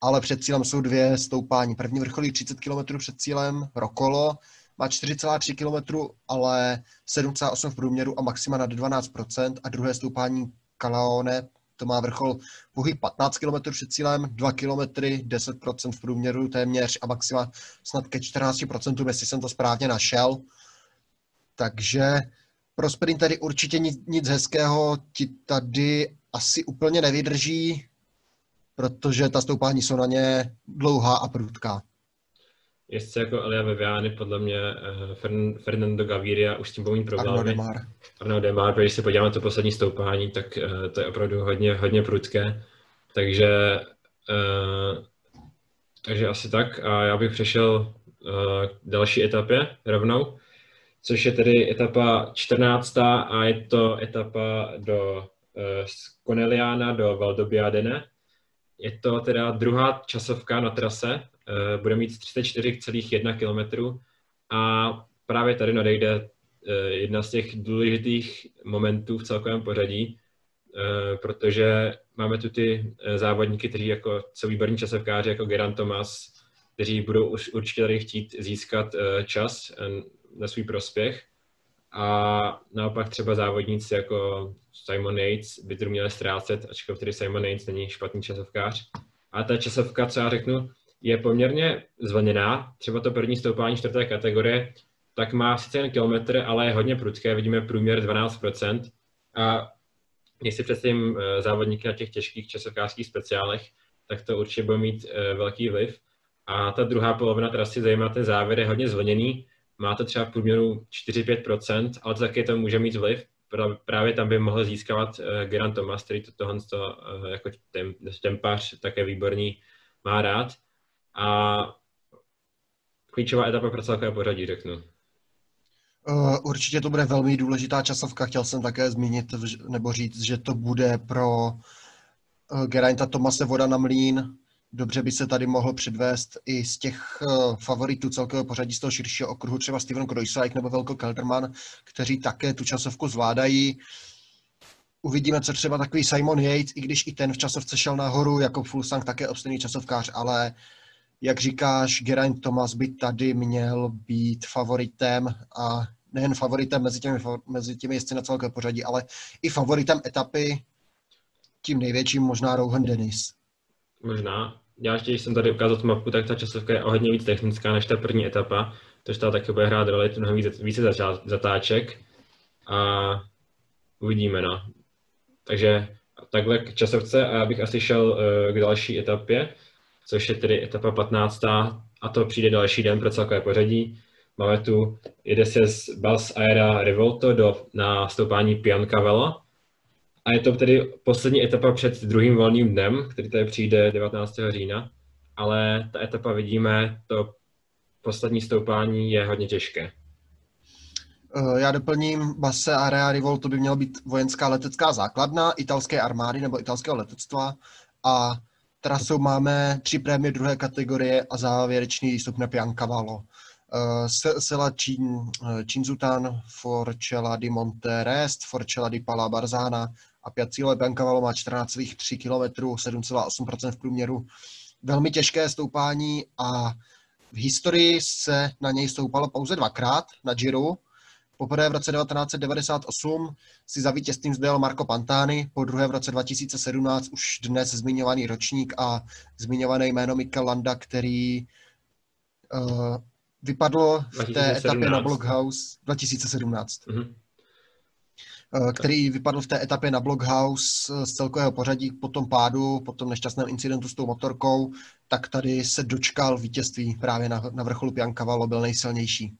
ale před cílem jsou dvě stoupání. První vrcholí 30 km před cílem, Rokolo, má 4,3 km, ale 7,8 v průměru a maxima nad 12%. A druhé stoupání Kalaone, to má vrchol pouhých 15 km před cílem, 2 km, 10% v průměru téměř a maxima snad ke 14%, jestli jsem to správně našel. Takže pro sprint tady určitě nic, nic hezkého ti tady asi úplně nevydrží, protože ta stoupání jsou na ně dlouhá a prudká jezdce jako Elia Viviani, podle mě uh, Fernando Gaviria už s tím budou mít problémy. Arnaud Demar. Arnaud Demar, protože když se podíváme na to poslední stoupání, tak uh, to je opravdu hodně, hodně prudké. Takže, uh, takže asi tak. A já bych přešel k další etapě rovnou, což je tedy etapa 14. a je to etapa do Koneliana do Valdobiadene. Je to teda druhá časovka na trase, Eh, bude mít 34,1 km a právě tady nadejde eh, jedna z těch důležitých momentů v celkovém pořadí, eh, protože máme tu ty závodníky, kteří jako jsou výborní časovkáři, jako Geran Thomas, kteří budou už určitě tady chtít získat čas na svůj prospěch. A naopak třeba závodníci jako Simon Yates by to měli ztrácet, ačkoliv tedy Simon Yates není špatný časovkář. A ta časovka, co já řeknu, je poměrně zvlněná. Třeba to první stoupání čtvrté kategorie, tak má sice jen kilometr, ale je hodně prudké, vidíme průměr 12%. A když si představím eh, závodníky na těch těžkých časovkářských speciálech, tak to určitě bude mít eh, velký vliv. A ta druhá polovina trasy, zajímá ten závěr, je hodně zvlněný. Má to třeba v průměru 4-5%, ale taky to může mít vliv. Právě tam by mohl získávat eh, Geran Thomas, který to tohle jako tempař také výborný má rád. A klíčová etapa pro celkové pořadí, řeknu. Uh, určitě to bude velmi důležitá časovka. Chtěl jsem také zmínit nebo říct, že to bude pro Gerainta Tomase voda na mlín. Dobře by se tady mohl předvést i z těch uh, favoritů celkového pořadí z toho širšího okruhu, třeba Steven Krojsajk nebo Velko Kelderman, kteří také tu časovku zvládají. Uvidíme, co třeba takový Simon Yates, i když i ten v časovce šel nahoru, jako Fulsang také obstojný časovkář, ale jak říkáš, Geraint Thomas by tady měl být favoritem a nejen favoritem mezi těmi, mezi těmi jezdci na celké pořadí, ale i favoritem etapy, tím největším možná Rohan Dennis. Možná. Já ještě, když jsem tady ukázal tu mapu, tak ta časovka je o hodně víc technická než ta první etapa, takže ta taky bude hrát roli mnohem více, více zatáček a uvidíme, no. Takže takhle k časovce a já bych asi šel uh, k další etapě, což je tedy etapa 15. a to přijde další den pro celkové pořadí. Máme tu, jede se z Bals Aera Revolto do, na stoupání Piancavello. A je to tedy poslední etapa před druhým volným dnem, který tady přijde 19. října. Ale ta etapa vidíme, to poslední stoupání je hodně těžké. Eh, já doplním, Base Area Rivolto by měla být vojenská letecká základna italské armády nebo italského letectva a trasou máme tři prémie druhé kategorie a závěrečný výstup na Piancavallo. Uh, Sela Cinzutan, eh, Forcella di Monterest, Forcella di Pala Barzana a Piazzile Piancavallo má 14,3 km, 7,8% v průměru. Velmi těžké stoupání a v historii se na něj stoupalo pouze dvakrát na Giro, Poprvé v roce 1998 si za vítězstvím zdojel Marco Pantani, po druhé v roce 2017 už dnes zmiňovaný ročník a zmiňované jméno Mikel Landa, který uh, vypadl v 2017. té etapě na Blockhouse 2017. Mm-hmm který vypadl v té etapě na Blockhouse z celkového pořadí po tom pádu, po tom nešťastném incidentu s tou motorkou, tak tady se dočkal vítězství právě na, na vrcholu Piancavalo, byl nejsilnější.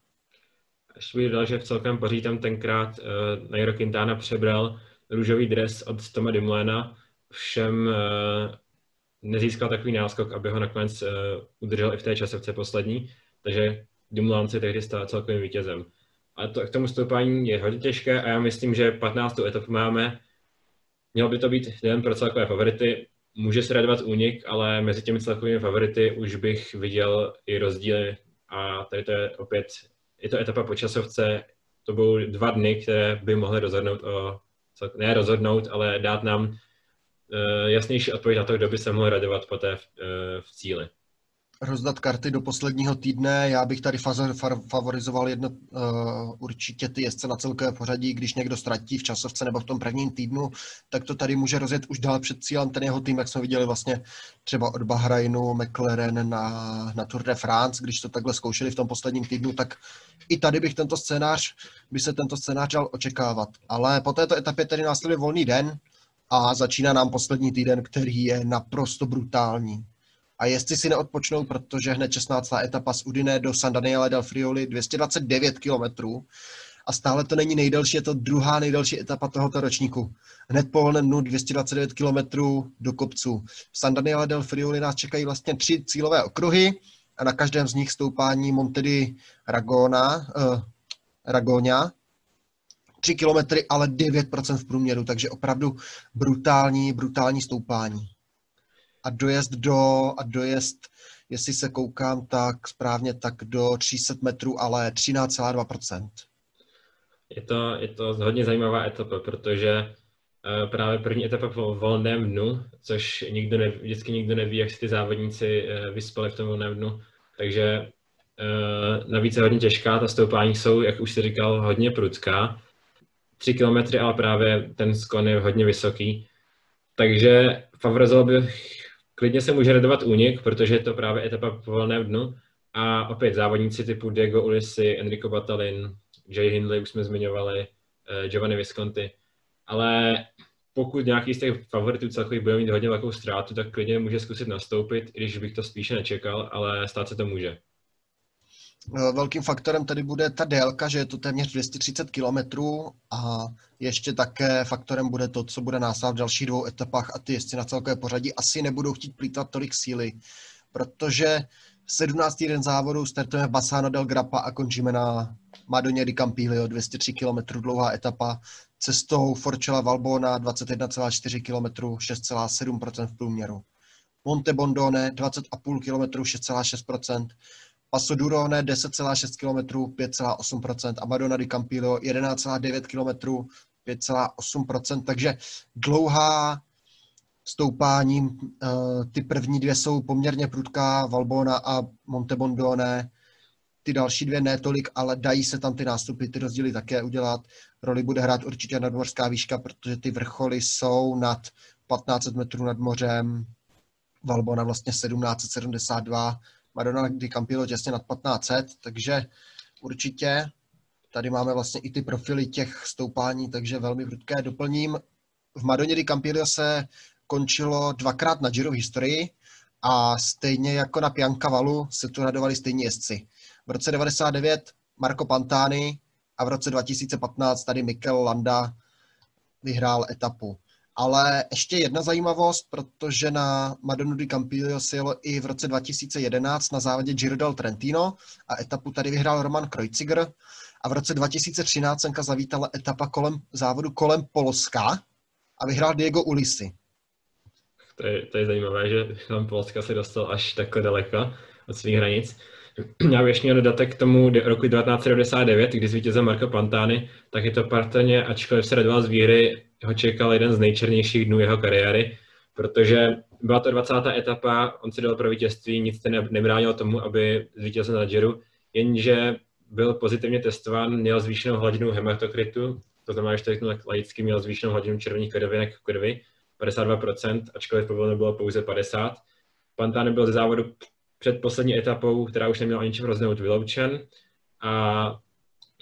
Ještě bych dodal, že v celkem Paří tam tenkrát uh, Nairo Quintana přebral růžový dres od Toma Dimlena, všem uh, nezískal takový náskok, aby ho nakonec uh, udržel i v té časovce poslední, takže Dumoulin se tehdy stal celkovým vítězem. A to, k tomu stoupání je hodně těžké a já myslím, že 15. etapu máme. Měl by to být jeden pro celkové favority. Může se radovat únik, ale mezi těmi celkovými favority už bych viděl i rozdíly a tady to je opět, je to etapa po časovce, to budou dva dny, které by mohly rozhodnout o, ne rozhodnout, ale dát nám uh, jasnější odpověď na to, kdo by se mohl radovat poté v, uh, v cíli rozdat karty do posledního týdne. Já bych tady favorizoval jedno, uh, určitě ty jezdce na celkové pořadí, když někdo ztratí v časovce nebo v tom prvním týdnu, tak to tady může rozjet už dál před cílem ten jeho tým, jak jsme viděli vlastně třeba od Bahrajnu, McLaren na, na Tour de France, když to takhle zkoušeli v tom posledním týdnu, tak i tady bych tento scénář, by se tento scénář dal očekávat. Ale po této etapě tedy následuje volný den a začíná nám poslední týden, který je naprosto brutální a jestli si neodpočnou, protože hned 16. etapa z Udine do San Daniele del Friuli 229 km a stále to není nejdelší, je to druhá nejdelší etapa tohoto ročníku. Hned po dnu 229 km do kopců. V San Daniele del Friuli nás čekají vlastně tři cílové okruhy a na každém z nich stoupání Montedy Ragona, uh, Ragonia, 3 km, ale 9% v průměru, takže opravdu brutální, brutální stoupání a dojezd do, a dojezd, jestli se koukám tak správně, tak do 300 metrů, ale 13,2%. Je to, je to hodně zajímavá etapa, protože uh, právě první etapa po volném dnu, což nikdo neví, vždycky nikdo neví, jak si ty závodníci uh, vyspali v tom volném dnu, takže uh, navíc je hodně těžká, ta stoupání jsou, jak už si říkal, hodně prudská. Tři kilometry, ale právě ten skon je hodně vysoký. Takže favorizoval bych klidně se může radovat únik, protože je to právě etapa po volném dnu. A opět závodníci typu Diego Ulisi, Enrico Batalin, Jay Hindley, už jsme zmiňovali, uh, Giovanni Visconti. Ale pokud nějaký z těch favoritů celkových bude mít hodně velkou ztrátu, tak klidně může zkusit nastoupit, i když bych to spíše nečekal, ale stát se to může. Eh, velkým faktorem tady bude ta délka, že je to téměř 230 km a ještě také faktorem bude to, co bude následovat v dalších dvou etapách a ty jezdci na celkové pořadí asi nebudou chtít plýtvat tolik síly, protože 17. den závodu startujeme v Bassano del Grappa a končíme na Madoně di Campiglio, 203 km dlouhá etapa, cestou Forcella Valbona 21,4 km, 6,7% v průměru. Monte Bondone 20,5 km, 6,6%, Paso Durone 10,6 km, 5,8% a Madonna di Campillo 11,9 km, 5,8%, takže dlouhá stoupání. Eh, ty první dvě jsou poměrně prudká, Valbona a Montebondone. Ty další dvě ne tolik, ale dají se tam ty nástupy, ty rozdíly také udělat. Roli bude hrát určitě nadmořská výška, protože ty vrcholy jsou nad 1500 metrů nad mořem. Valbona vlastně 1772, Madonna di Campillo těsně nad 1500, takže určitě tady máme vlastně i ty profily těch stoupání, takže velmi prudké. Doplním, v Madoně di Campillo se končilo dvakrát na Giro v historii a stejně jako na Piancavalu se tu radovali stejní jezdci. V roce 99 Marco Pantani a v roce 2015 tady Mikel Landa vyhrál etapu. Ale ještě jedna zajímavost, protože na Madonu di Campiglio se jelo i v roce 2011 na závodě Giro del Trentino a etapu tady vyhrál Roman Kreuziger a v roce 2013 senka zavítala etapa kolem závodu kolem Polska a vyhrál Diego Ulisi. To je, to je zajímavé, že kolem Polska se dostal až takhle daleko od svých hranic. Já bych měl dodatek k tomu roku 1999, kdy zvítězil Marco Pantani, tak je to patrně, ačkoliv se radoval z výhry, ho čekal jeden z nejčernějších dnů jeho kariéry, protože byla to 20. etapa, on si dal pro vítězství, nic se nebránilo tomu, aby zvítězil na Giro, jenže byl pozitivně testován, měl zvýšenou hladinu hematokritu, to znamená, že to laicky, měl zvýšenou hladinu červených krvinek krvi, 52%, ačkoliv povoleno bylo pouze 50%. Pantane byl ze závodu před poslední etapou, která už neměla o ničem rozhodnout, vyloučen a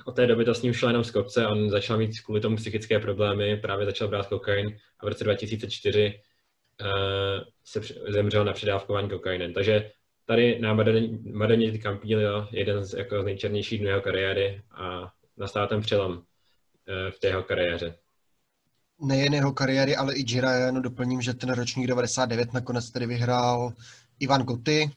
od té doby to s ním šlo jenom z kopce, on začal mít kvůli tomu psychické problémy, právě začal brát kokain a v roce 2004 uh, eh, se zemřel na předávkování kokainem. Takže tady na Madoně Campillo jeden z, jako z nejčernějších dnů jeho kariéry a nastává ten přelom uh, v té jeho kariéře. Nejen jeho kariéry, ale i Gira, já jenom doplním, že ten ročník 99 nakonec tedy vyhrál Ivan Goty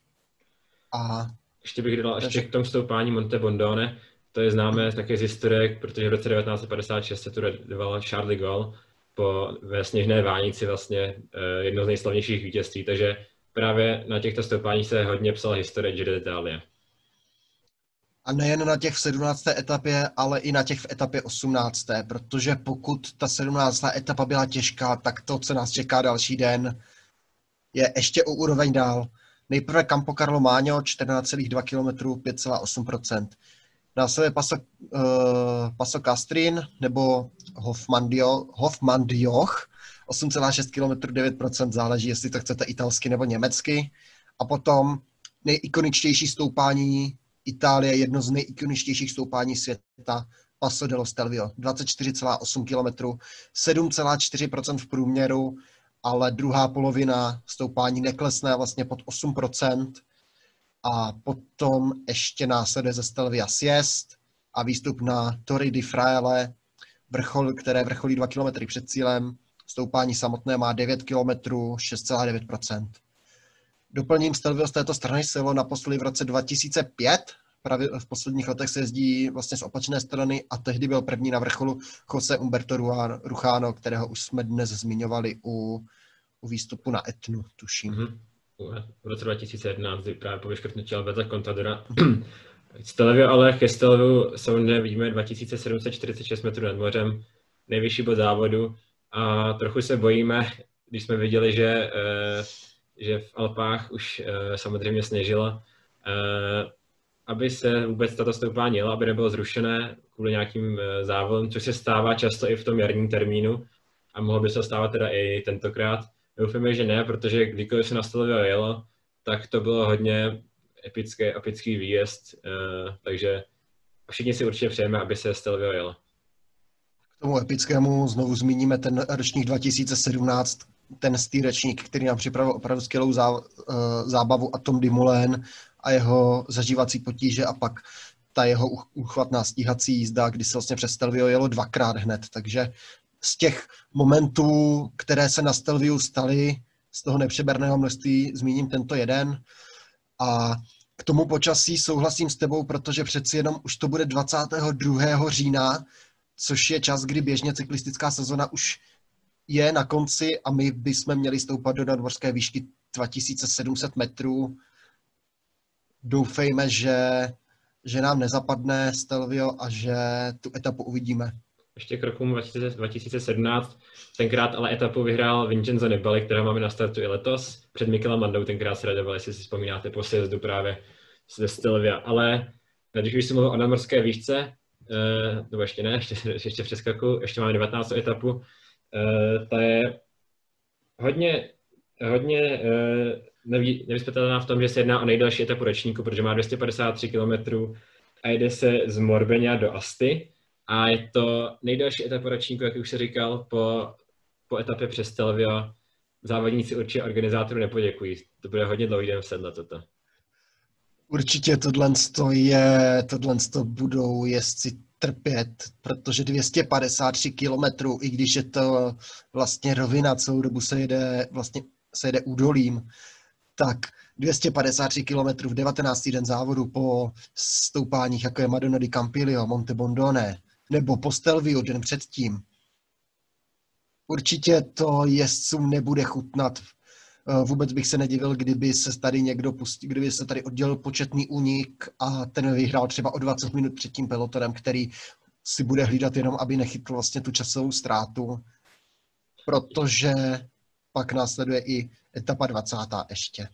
a ještě bych dodal ještě k tomu stoupání Monte Bondone, to je známé také z historiek, protože v roce 1956 se tu radoval Charles de Gaulle po ve sněžné vánici vlastně eh, jedno z nejslavnějších vítězství, takže právě na těchto stoupáních se hodně psala historie Giro d'Italia. A nejen na těch v 17. etapě, ale i na těch v etapě 18. Protože pokud ta 17. etapa byla těžká, tak to, co nás čeká další den, je ještě o úroveň dál. Nejprve Campo Carlo Máňo, 14,2 km, 5,8%. Následuje Paso, uh, Paso Castrin nebo Hofmandio, Hofmandioch, 8,6 km, 9%, záleží, jestli to chcete italsky nebo německy. A potom nejikoničtější stoupání Itálie, jedno z nejikoničtějších stoupání světa, Paso dello Stelvio, 24,8 km, 7,4% v průměru, ale druhá polovina stoupání neklesne vlastně pod 8%. A potom ještě následuje ze Stelvia Siest a výstup na Torri di Fraile, vrchol, které vrcholí 2 km před cílem. Stoupání samotné má 9 km, 6,9%. Doplním Stelvio z této strany silo naposledy v roce 2005. Právě v posledních letech se jezdí vlastně z opačné strany a tehdy byl první na vrcholu Jose Umberto Ruchano, kterého už jsme dnes zmiňovali u, u výstupu na Etnu, tuším. Mm-hmm. V roce 2011 právě po vyškrtnutí Alberta Contadora. Stelvio ale ke Stelviu samozřejmě vidíme 2746 metrů nad mořem, nejvyšší bod závodu a trochu se bojíme, když jsme viděli, že eh, že v Alpách už uh, samozřejmě sněžilo, uh, aby se vůbec tato stoupání jela, aby nebylo zrušené kvůli nějakým uh, závodům, což se stává často i v tom jarním termínu a mohlo by se stávat teda i tentokrát. Doufáme, že ne, protože kdykoliv se na Stelvio jelo, tak to bylo hodně epické, epický výjezd, uh, takže všichni si určitě přejeme, aby se Stelvio jelo. K tomu epickému znovu zmíníme ten ročník 2017, ten stýrečník, který nám připravil opravdu skvělou uh, zábavu a Tom Dumoulin a jeho zažívací potíže a pak ta jeho uchvatná stíhací jízda, kdy se vlastně přes Stelvio jelo dvakrát hned, takže z těch momentů, které se na Stelviu staly, z toho nepřeberného množství zmíním tento jeden a k tomu počasí souhlasím s tebou, protože přeci jenom už to bude 22. října, což je čas, kdy běžně cyklistická sezona už je na konci a my bychom měli stoupat do nadmořské výšky 2700 metrů. Doufejme, že, že nám nezapadne Stelvio a že tu etapu uvidíme. Ještě k roku 2017, tenkrát ale etapu vyhrál Vincenzo Nibali, která máme na startu i letos. Před Mikelem Mandou tenkrát se radoval, jestli si vzpomínáte po sjezdu právě ze Stelvia. Ale když už jsem mluvil o nadmorské výšce, eh, nebo ještě ne, ještě, ještě přeskaku, ještě máme 19. etapu, Eh, ta je hodně, hodně uh, nevyspětelná v tom, že se jedná o nejdelší etapu ročníku, protože má 253 km a jede se z Morbenia do Asti a je to nejdelší etapa ročníku, jak už se říkal, po, po etapě přes Stelvio. Závodníci určitě organizátoru nepoděkují. To bude hodně dlouhý den v sedle toto. Určitě tohle je, tohle budou jezdci trpět, protože 253 kilometrů, i když je to vlastně rovina, celou dobu se jede, vlastně se jede údolím, tak 253 kilometrů v 19. den závodu po stoupáních, jako je Madonna di Campiglio, Monte Bondone, nebo po Stelvio den předtím. Určitě to jezdcům nebude chutnat. Eh, vůbec bych se nedivil, kdyby se tady někdo pustil, kdyby se tady oddělil početný únik a ten vyhrál třeba o 20 minut před tím pelotonem, který si bude hlídat jenom, aby nechytl vlastně tu časovou ztrátu, protože pak následuje i etapa 20. ještě.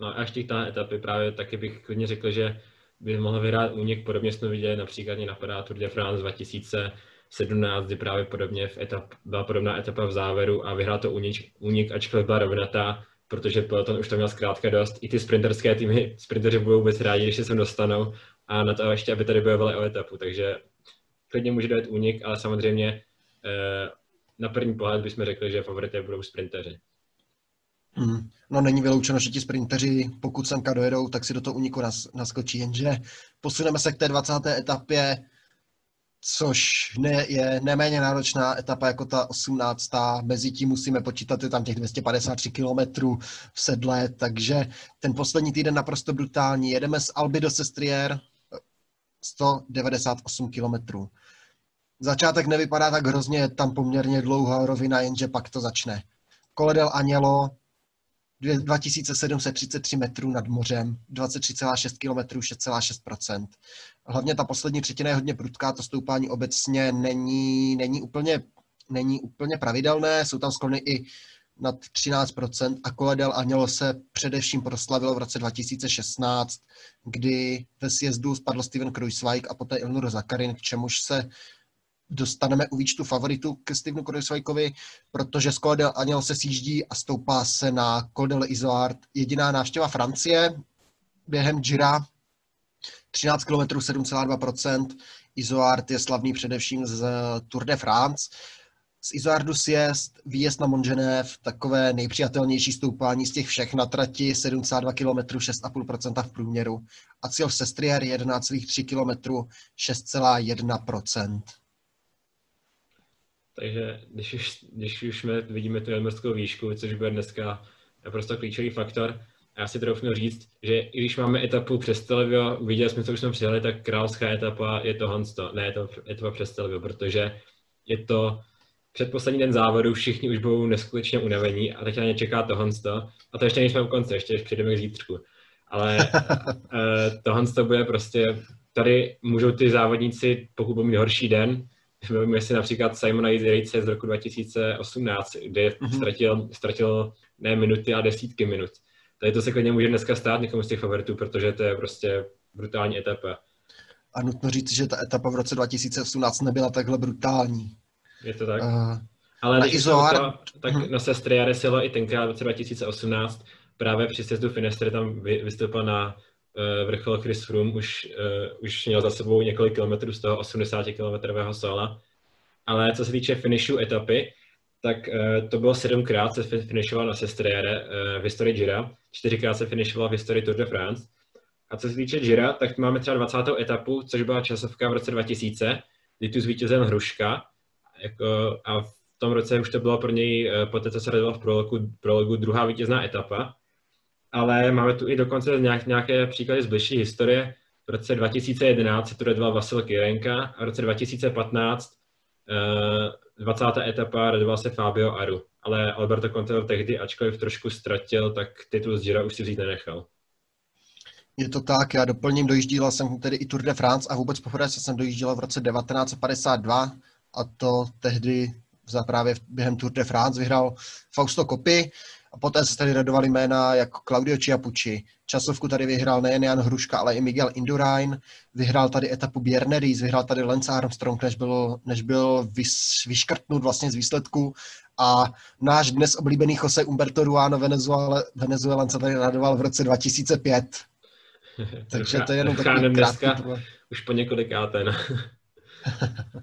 No a ještě ta etapy právě taky bych klidně řekl, že by mohl vyhrát únik, podobně jsme viděli například i napadá Tour de France 2017, kdy právě podobně v etap, byla podobná etapa v závěru a vyhrál to únik, únik ačkoliv byla rovnatá, protože peloton už to měl zkrátka dost. I ty sprinterské týmy, sprinteři budou vůbec rádi, když se sem dostanou a na to ještě, aby tady bojovali o etapu, takže klidně může dojít únik, ale samozřejmě eh, na první pohled bychom řekli, že favorité budou sprinteři. Hmm. No není vyloučeno, že ti sprinteři, pokud semka dojedou, tak si do toho úniku nas, naskočí, jenže posuneme se k té 20. etapě, což ne, je neméně náročná etapa jako ta 18. Mezi tím musíme počítat, je tam těch 253 km v sedle, takže ten poslední týden naprosto brutální. Jedeme z Alby do Sestrier, 198 km. Začátek nevypadá tak hrozně, je tam poměrně dlouhá rovina, jenže pak to začne. Koledel Anělo, 2733 metrů nad mořem, 23,6 km, 6,6% Hlavně ta poslední třetina je hodně prudká, to stoupání obecně není, není, úplně, není úplně pravidelné, jsou tam sklony i nad 13% a kole del Anělo se především proslavilo v roce 2016, kdy ve sjezdu spadl Steven Kruiswijk a poté Ilnur Zakarin, k čemuž se dostaneme u výčtu favoritů ke Stevenu Kruiswijkovi, protože z Col del Anělo se sjíždí a stoupá se na Col del Izoard. Jediná návštěva Francie během Gira 13 km 7,2%. Izoard je slavný především z Tour de France z Izardu sjezd, výjezd na Montgenev, takové nejpřijatelnější stoupání z těch všech na trati 7,2 km, 6,5% v průměru. A cíl Sestrier 11,3 km, 6,1%. Takže když už, když už my vidíme tu nadmořskou výšku, což bude dneska naprosto klíčový faktor, já si troufnu říct, že i když máme etapu přes Televio, viděli jsme, co už jsme přijeli, tak královská etapa je to Hansto, ne je to etapa přes Televio, protože je to předposlední den závodu, všichni už budou neskutečně unavení a teď na ně čeká tohle. A to ještě nejsme u konce, ještě přijdeme k zítřku. Ale uh, tohle bude prostě, tady můžou ty závodníci, pokud budou mít horší den, Víme si například Simona Jizerice z roku 2018, kde mm-hmm. ztratil, ztratil ne minuty, a desítky minut. Tady to se klidně může dneska stát někomu z těch favoritů, protože to je prostě brutální etapa. A nutno říct, že ta etapa v roce 2018 nebyla takhle brutální. Je to tak. Uh, Ale na Izoar... to, tak hmm. na sestry Jare i tenkrát v roce 2018 právě při sjezdu Finestry tam vystoupil na vrchol Chris Froome, už, uh, už měl za sebou několik kilometrů z toho 80 kilometrového sola. Ale co se týče finishu etapy, tak uh, to bylo sedmkrát se finišoval na Sestriere v historii Gira, čtyřikrát se finišoval v historii Tour de France. A co se týče Gira, tak máme třeba 20. etapu, což byla časovka v roce 2000, kdy tu zvítězil Hruška jako, a v tom roce už to bylo pro něj, eh, po té, co se rozjela v prologu, prologu, druhá vítězná etapa. Ale máme tu i dokonce nějak, nějaké příklady z bližší historie. V roce 2011 se tu redoval Vasil Kirenka a v roce 2015 uh, 20. etapa redoval se Fabio Aru. Ale Alberto Contador tehdy, ačkoliv trošku ztratil, tak titul z Gira už si vzít nenechal. Je to tak, já doplním, dojíždila jsem tedy i Tour de France a vůbec poprvé jsem dojížděla v roce 1952 a to tehdy za právě během Tour de France vyhrál Fausto Coppi a poté se tady radovali jména jako Claudio Chiapucci. Časovku tady vyhrál nejen Jan Hruška, ale i Miguel Indurain. Vyhrál tady etapu Bierneris, vyhrál tady Lance Armstrong, než byl, než byl vys, vyškrtnut vlastně z výsledku. A náš dnes oblíbený Jose Umberto Ruano Venezuela, Venezuelan se tady radoval v roce 2005. Takže to je jenom takový krátký... Už po několikáté, no.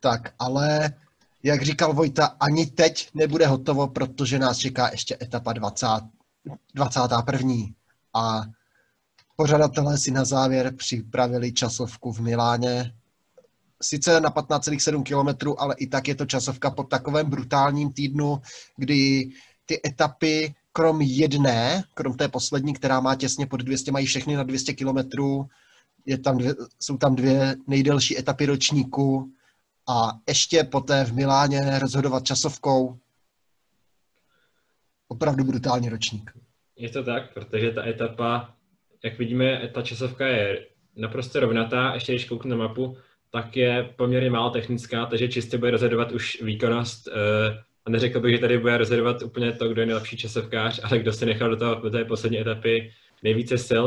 Tak, ale jak říkal Vojta, ani teď nebude hotovo, protože nás čeká ještě etapa 20, 21. A pořadatelé si na závěr připravili časovku v Miláně. Sice na 15,7 km, ale i tak je to časovka po takovém brutálním týdnu, kdy ty etapy, krom jedné, krom té poslední, která má těsně pod 200, mají všechny na 200 km. Je tam dvě, jsou tam dvě nejdelší etapy ročníku a ještě poté v Miláně rozhodovat časovkou. Opravdu brutální ročník. Je to tak, protože ta etapa, jak vidíme, ta časovka je naprosto rovnatá, ještě když kouknu na mapu, tak je poměrně málo technická, takže čistě bude rozhodovat už výkonnost. Eh, a neřekl bych, že tady bude rozhodovat úplně to, kdo je nejlepší časovkář, ale kdo se nechal do, toho, do té poslední etapy nejvíce sil.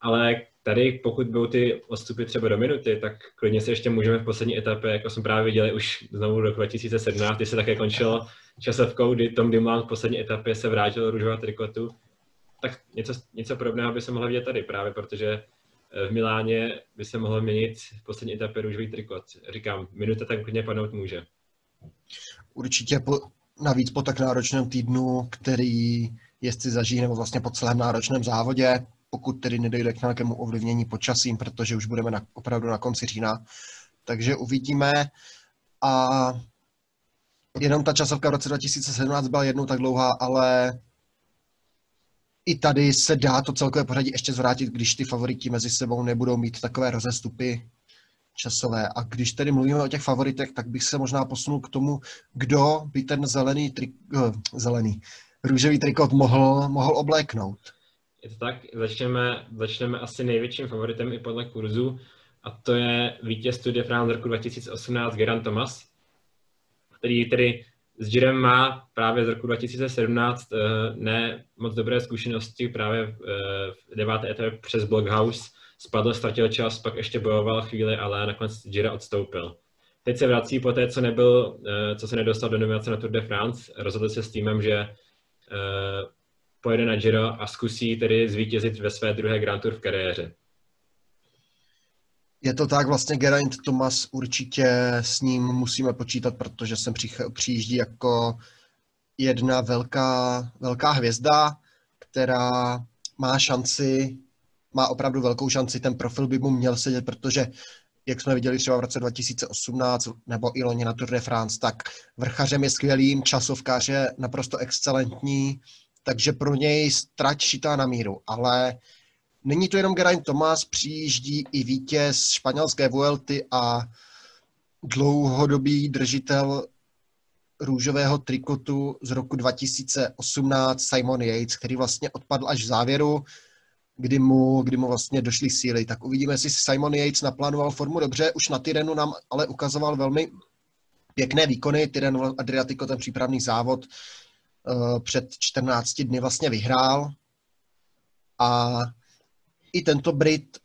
Ale tady, pokud budou ty odstupy třeba do minuty, tak klidně se ještě můžeme v poslední etapě, jako jsme právě viděli už znovu roku 2017, kdy se také končilo časovkou, kdy Tom Dumoulin v poslední etapě se vrátil do růžového trikotu, tak něco, něco podobného by se mohlo vidět tady právě, protože eh, v Miláně by se mohlo měnit v poslední etapě růžový trikot. Říkám, minuta tak klidně padnout může. Určitě po, navíc po tak náročném týdnu, který jezdci zažijí, nebo vlastně po celém náročném závodě, pokud tedy nedojde k nějakému ovlivnění počasím, protože už budeme na, opravdu na konci října. Takže uvidíme. A jenom ta časovka v roce 2017 byla jednou tak dlouhá, ale i tady se dá to celkové pořadí ještě zvrátit, když ty favoriti mezi sebou nebudou mít takové rozestupy časové. A když tedy mluvíme o těch favoritech, tak bych se možná posunul k tomu, kdo by ten zelený, tri, uh, zelený růžový trikot mohl, mohl obléknout. Je to tak, začneme, začneme asi největším favoritem i podle kurzu a to je vítěz de France roku 2018 Geran Thomas, který tedy s Jirem má právě z roku 2017 uh, eh, ne moc dobré zkušenosti právě uh, v deváté etapě přes Blockhouse. Spadl, ztratil čas, pak ještě bojoval chvíli, ale nakonec Jira odstoupil. Teď se vrací po té, co nebyl, uh, co se nedostal do nominace na Tour de France. Rozhodl se s týmem, že pojede na Giro a zkusí tedy zvítězit ve své druhé Grand Tour v kariéře. Je to tak, vlastně Geraint Thomas určitě s ním musíme počítat, protože sem přijíždí jako jedna velká, velká hvězda, která má šanci, má opravdu velkou šanci, ten profil by mu měl sedět, protože jak jsme viděli třeba v roce 2018 nebo i loni na Tour de France, tak vrchařem je skvělým, časovkář je naprosto excelentní, takže pro něj strať šitá na míru, ale Není to jenom Geraint Thomas, přijíždí i vítěz španělské Vuelty a dlouhodobý držitel růžového trikotu z roku 2018 Simon Yates, který vlastně odpadl až v závěru, kdy mu, kdy mu vlastně došly síly. Tak uvidíme, jestli Simon Yates naplánoval formu dobře. Už na Tyrenu nám ale ukazoval velmi pěkné výkony. Tyren Adriatico, ten přípravný závod, před 14 dny vlastně vyhrál. A i tento Brit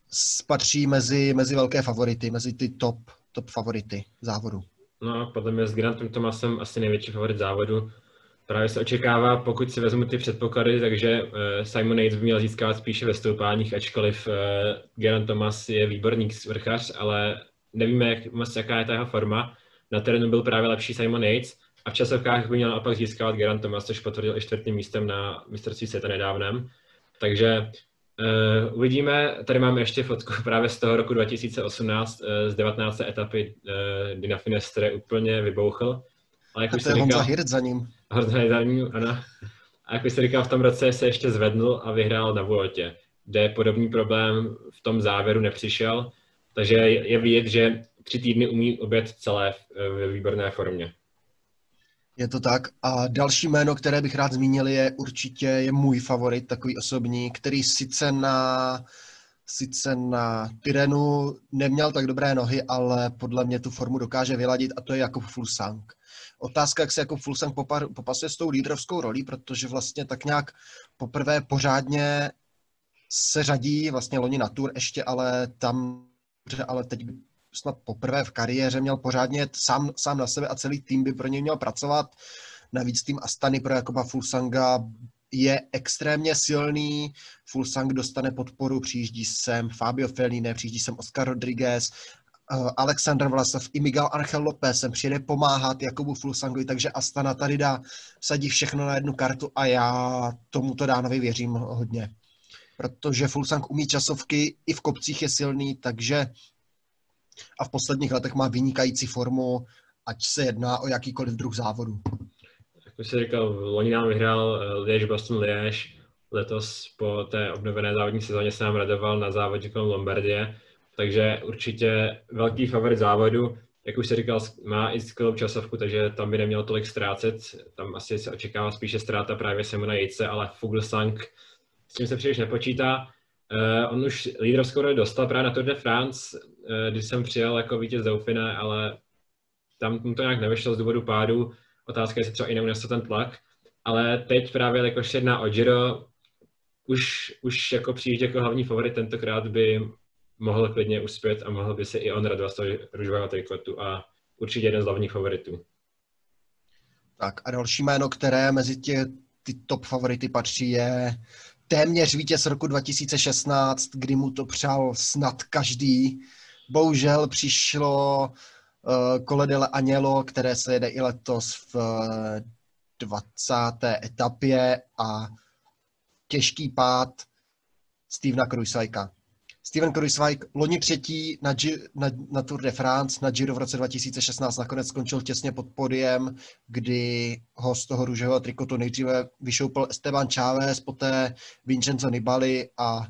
patří mezi, mezi velké favority, mezi ty top, top favority závodu. No, podle mě s Grantem Thomasem asi největší favorit závodu. Právě se očekává, pokud si vezmu ty předpoklady, takže uh, Simon Yates by měl získávat spíše ve stoupáních, ačkoliv uh, Grant Thomas je výborný vrchař, ale nevíme, jak, jaká je ta jeho forma. Na terénu byl právě lepší Simon Yates a v časovkách by měl naopak získávat Grant Thomas, což potvrdil i čtvrtým místem na mistrovství světa nedávném. Takže Uh, uvidíme, tady máme ještě fotku právě z toho roku 2018, uh, z 19. etapy, uh, kdy na Finestre úplně vybouchl. Ale jak a to je Honza Hirt za ním. Honza za ním, ano. A jak už se říkal, v tom roce se ještě zvednul a vyhrál na Vueltě, kde podobný problém v tom závěru nepřišel, takže je vidět, že tři týdny umí obět celé ve výborné formě. Je to tak. A další jméno, které bych rád zmínil, je určitě je můj favorit, takový osobní, který sice na, sice na Tyrenu neměl tak dobré nohy, ale podle mě tu formu dokáže vyladit a to je jako Fulsang. Otázka, jak se jako Fulsang popasuje s tou lídrovskou rolí, protože vlastně tak nějak poprvé pořádně se řadí vlastně loni na Tour ještě, ale tam, ale teď snad poprvé v kariéře měl pořádně sám, sám na sebe a celý tým by pro něj měl pracovat. Navíc tým Astany pro Jakoba Fulsanga je extrémně silný. Fulsang dostane podporu, přijíždí sem Fabio Fellini, přijíždí sem Oscar Rodriguez, uh, Alexander Vlasov i Miguel Angel López sem přijede pomáhat Jakobu Fulsangovi, takže Astana tady dá, sadí všechno na jednu kartu a já tomuto Dánovi věřím hodně. Protože Fulsang umí časovky, i v kopcích je silný, takže a v posledních letech má vynikající formu, ať se jedná o jakýkoliv druh závodu. Jak už jsi říkal, loni nám vyhrál eh, Liež Boston Liež, letos po té obnovené závodní sezóně se nám radoval na závodě kolem Lombardie, takže určitě velký favorit závodu. Jak už jsi říkal, má i skvělou časovku, takže tam by neměl tolik ztrácet. Tam asi se očekává spíše ztráta právě Simona Jejce, ale Fuglsang s tím se příliš nepočítá. Uh, on už lídrovskou roli dostal právě na Tour de France, když jsem přijel jako vítěz Dauphine, ale tam mu to nějak nevyšlo z důvodu pádu. Otázka je, jestli třeba i neunesl ten tlak. Ale teď právě jakož jedná o Giro, už, už jako přijít jako hlavní favorit tentokrát by mohl klidně uspět a mohl by se i on radovat z toho růžového trikotu a určitě jeden z hlavních favoritů. Tak a další jméno, které mezi tě, ty top favority patří, je téměř vítěz roku 2016, kdy mu to přál snad každý. Bohužel přišlo uh, Cole Agnello, které se jede i letos v 20. etapě a těžký pád Stevena Krujsajka. Steven Kruiswijk, loni třetí na, G, na, na Tour de France, na Giro v roce 2016, nakonec skončil těsně pod podiem, kdy ho z toho růžového trikotu nejdříve vyšoupil Esteban Chávez, poté Vincenzo Nibali a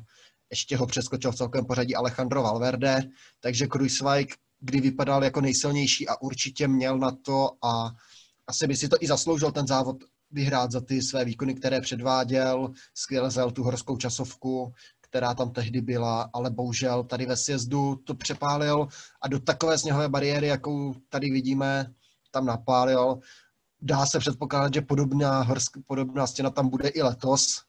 ještě ho přeskočil v celkem pořadí Alejandro Valverde, takže Kruiswijk, kdy vypadal jako nejsilnější a určitě měl na to a asi by si to i zasloužil ten závod vyhrát za ty své výkony, které předváděl, skvěle zel tu horskou časovku, která tam tehdy byla, ale bohužel tady ve sjezdu to přepálil a do takové sněhové bariéry, jakou tady vidíme, tam napálil. Dá se předpokládat, že podobná, horsk, podobná stěna tam bude i letos.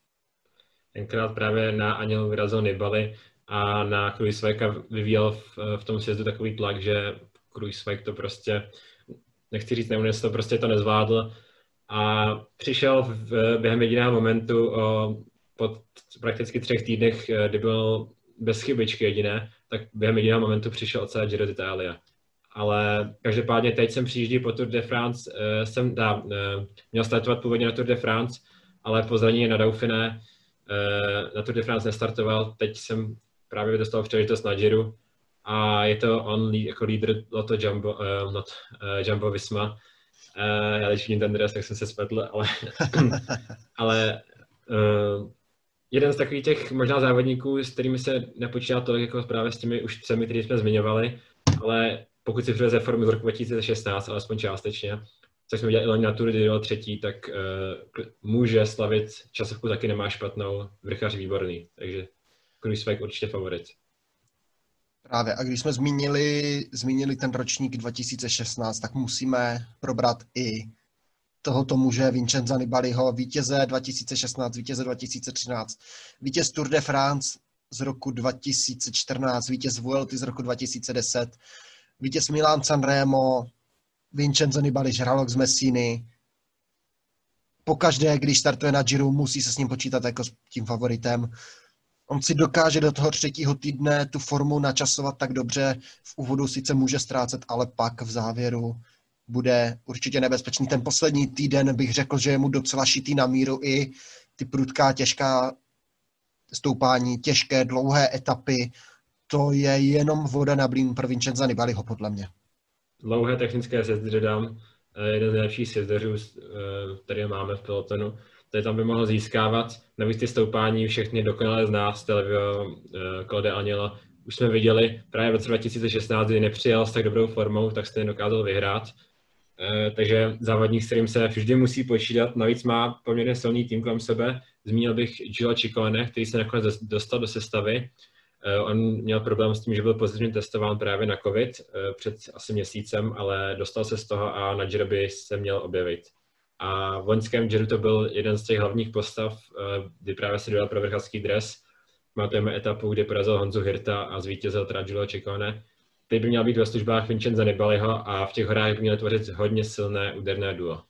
Tenkrát právě na Anělu vyrazil Nibali a na Kruisvajka vyvíjel v, v tom sjezdu takový tlak, že Kruisvajk to prostě, nechci říct neunes, to prostě to nezvládl a přišel v, během jediného momentu o, po prakticky třech týdnech, eh, kdy byl bez chybičky jediné, tak během jediného momentu přišel od Giro d'Italia. Ale každopádně teď jsem přijíždí po Tour de France, uh, jsem dá, uh, měl startovat původně na Tour de France, ale po zranění na Dauphiné na Tour de France nestartoval. Teď jsem právě dostal příležitost na Giro a je to on jako lídr Lotto Jumbo, uh, not, uh, Jumbo Visma. Uh, já teď vidím ten dres, tak jsem se spletl, ale, ale uh, jeden z takových těch možná závodníků, s kterými se nepočítá tolik jako právě s těmi už třemi, které jsme zmiňovali, ale pokud si přiveze formy z roku 2016, alespoň částečně, což jsme udělali na Tour de třetí, tak uh, může slavit časovku taky nemá špatnou, vrchař výborný, takže Kruiswijk určitě favorit. Právě, a když jsme zmínili, zmínili ten ročník 2016, tak musíme probrat i tohoto muže Vincenza Nibaliho, vítěze 2016, vítěze 2013, vítěz Tour de France z roku 2014, vítěz Vuelty z roku 2010, vítěz Milan Sanremo, Vincenzo Nibali, žralok z Messiny. Pokaždé, když startuje na Giro, musí se s ním počítat jako s tím favoritem. On si dokáže do toho třetího týdne tu formu načasovat tak dobře, v úvodu sice může ztrácet, ale pak v závěru bude určitě nebezpečný. Ten poslední týden bych řekl, že je mu docela šitý na míru i ty prudká, těžká stoupání, těžké, dlouhé etapy. To je jenom voda na blín pro Vincenza Nibaliho, podle mě. Dlouhé technické sjezdy dám. Eh, jeden z nejlepších sjezdeřů, eh, který máme v pelotonu. Tady tam by mohl získávat. Navíc ty stoupání všechny dokonale zná Stelvio, Claude Anila. Už jsme viděli právě v roce 2016, kdy nepřijel s tak dobrou formou, tak jste dokázal vyhrát. Eh, takže závodník, s kterým se vždy musí počítat. Navíc má poměrně silný tým kolem sebe. Zmínil bych Gila Ciccone, který se nakonec dostal do sestavy. Eh, on měl problém s tím, že byl pozitivně testován právě na COVID eh, před asi měsícem, ale dostal se z toho a na Giro by se měl objevit. A v loňském Giro to byl jeden z těch hlavních postav, kdy právě se dojel pro vrchalský dres. Máme etapu, kde porazil Honzu Hirta a zvítězil teda Gilo Ciccone Teď by měl být ve službách Vincenza Nibaliho a v těch horách by měl tvořit hodně silné úderné duo.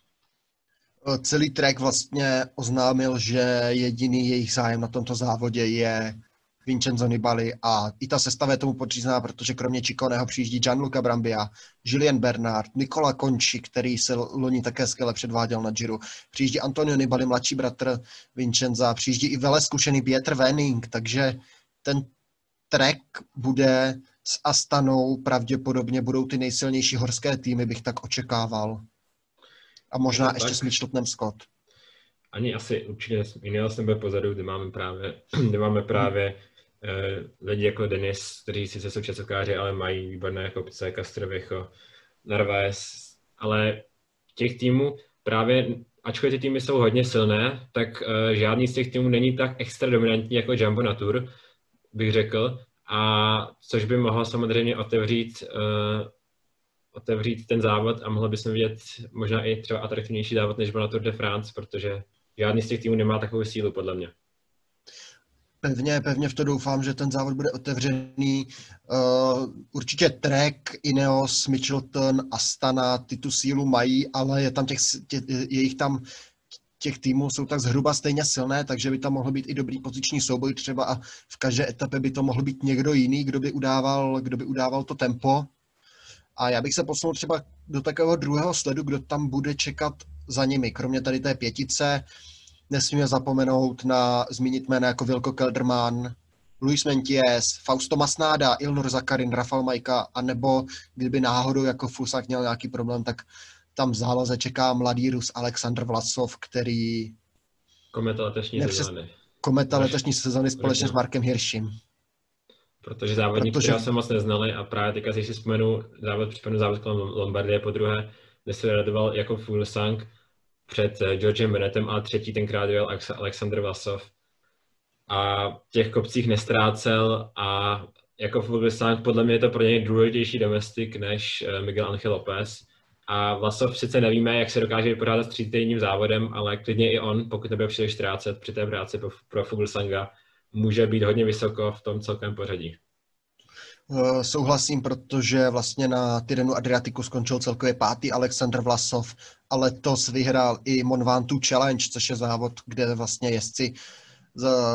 Celý track vlastně oznámil, že jediný jejich zájem na tomto závodě je Vincenzo Nibali a i ta sestava je tomu podřízná, protože kromě Čikoného přijíždí Gianluca Brambia, Julien Bernard, Nikola Konči, který se loni také skvěle předváděl na Giro, přijíždí Antonio Nibali, mladší bratr Vincenza, přijíždí i vele zkušený Pieter Wenning, takže ten track bude s Astanou pravděpodobně budou ty nejsilnější horské týmy, bych tak očekával. A možná ještě tak. s Mitcheltonem Scott. Ani asi určitě Ineos nebude pozadu, kde máme právě, kde máme právě lidi jako Denis, kteří sice jsou časokáři, ale mají výborné kopce, Castrovecho, Narvaez, ale těch týmů právě, ačkoliv ty týmy jsou hodně silné, tak eh, žádný z těch týmů není tak extra dominantní jako Jumbo Natur, bych řekl, a což by mohlo samozřejmě otevřít, uh, otevřít ten závod a mohli bychom vidět možná i třeba atraktivnější závod, než byl na Tour de France, protože žádný z těch týmů nemá takovou sílu, podle mě. Pevně, pevně v to doufám, že ten závod bude otevřený. Uh, určitě Trek, Ineos, Mitchelton, Astana, ty tu sílu mají, ale je tam těch, tě, je jich tam těch týmů jsou tak zhruba stejně silné, takže by tam mohl být i dobrý poziční souboj třeba a v každé etapě by to mohl být někdo jiný, kdo by udával, kdo by udával to tempo. A já bych se posunul třeba do takového druhého sledu, kdo tam bude čekat za nimi. Kromě tady té pětice nesmíme zapomenout na zmínit jména jako Vilko Kelderman, Luis Menties, Fausto Masnáda, Ilnur Zakarin, Rafal Majka, anebo kdyby náhodou jako Fusak měl nějaký problém, tak tam v záloze čeká mladý Rus Aleksandr Vlasov, který... Kometa letošní nepřes... sezóny. Kometa letošní sezóny společně s Markem Hirším. Protože závodník, Protože... já jsem moc neznali a právě teďka si vzpomenu závod, připomenu závod kolem Lombardie po druhé, kde se radoval jako Fulsang před Georgem Bennettem a třetí tenkrát byl Alexander Vlasov. A v těch kopcích nestrácel a jako Fuglsang podle mě je to pro něj důležitější domestik než Miguel Angel Lopez. A Vlasov sice nevíme, jak se dokáže vypořádat s třítejním závodem, ale klidně i on, pokud nebude příliš ztrácet při té práci pro, pro Fuglsanga, může být hodně vysoko v tom celkem pořadí. Uh, souhlasím, protože vlastně na Tyrenu Adriatiku skončil celkově pátý Aleksandr Vlasov, ale to vyhrál i Monvantu Challenge, což je závod, kde vlastně jezdci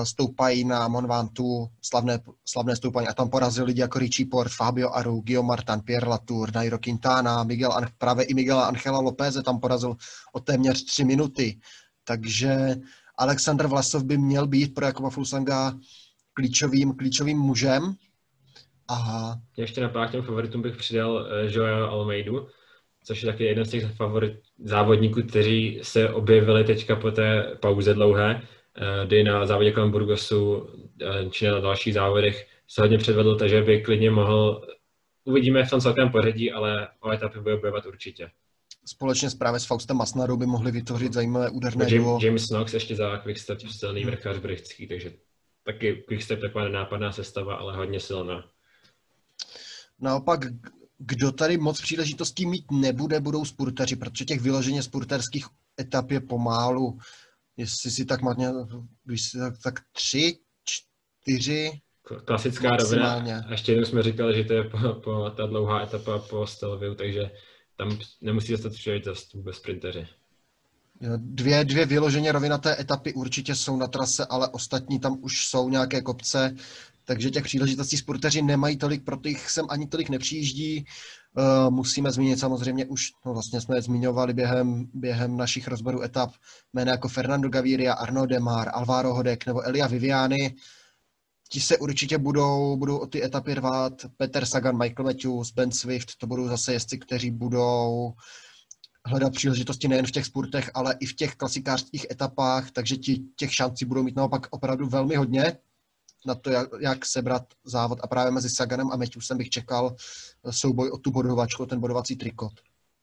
stoupají na Monvantu slavné, slavné stoupání a tam porazili lidi jako Richie Port, Fabio Aru, Guillaume Martin, Pierre Latour, Nairo Quintana, Miguel, právě i Miguel Angela López tam porazil o téměř tři minuty. Takže Aleksandr Vlasov by měl být pro Jakoba Fulsanga klíčovým, klíčovým mužem. Aha. Ještě na pár těm favoritům bych přidal uh, Joao Almeidu, což je taky jeden z těch favorit závodníků, kteří se objevili teďka po té pauze dlouhé, uh, kdy na závodě kolem Burgosu uh, či na dalších závodech se hodně předvedl, takže by klidně mohl, uvidíme v tom celkem pořadí, ale o etapy bude bojovat určitě společně s právě s Faustem Masnarou by mohli vytvořit zajímavé úderné James, duo. James Knox ještě za Quickstep silný vrchář britský, takže taky Quickstep taková nenápadná sestava, ale hodně silná. Naopak, kdo tady moc příležitostí mít nebude, budou spurteři, protože těch vyloženě spurterských etap je pomálu. Jestli si tak matně, tak, tak tři, čtyři, Klasická rovina. A ještě jednou jsme říkali, že to je po, po ta dlouhá etapa po Stelviu, takže tam nemusí dostat příležitost vůbec sprinteři. Dvě, dvě vyloženě rovinaté etapy určitě jsou na trase, ale ostatní tam už jsou nějaké kopce, takže těch příležitostí sprinteři nemají tolik, proto jich sem ani tolik nepřijíždí. Uh, musíme zmínit samozřejmě už, no vlastně jsme je zmiňovali během, během našich rozborů etap, jména jako Fernando Gaviria, Arno Demar, Alvaro Hodek nebo Elia Viviani ti se určitě budou, budou o ty etapy rvát. Peter Sagan, Michael Matthews, Ben Swift, to budou zase jezdci, kteří budou hledat příležitosti nejen v těch sportech, ale i v těch klasikářských etapách, takže ti, těch šancí budou mít naopak opravdu velmi hodně na to, jak, jak sebrat závod. A právě mezi Saganem a Matthewsem bych čekal souboj o tu bodovačku, ten bodovací trikot.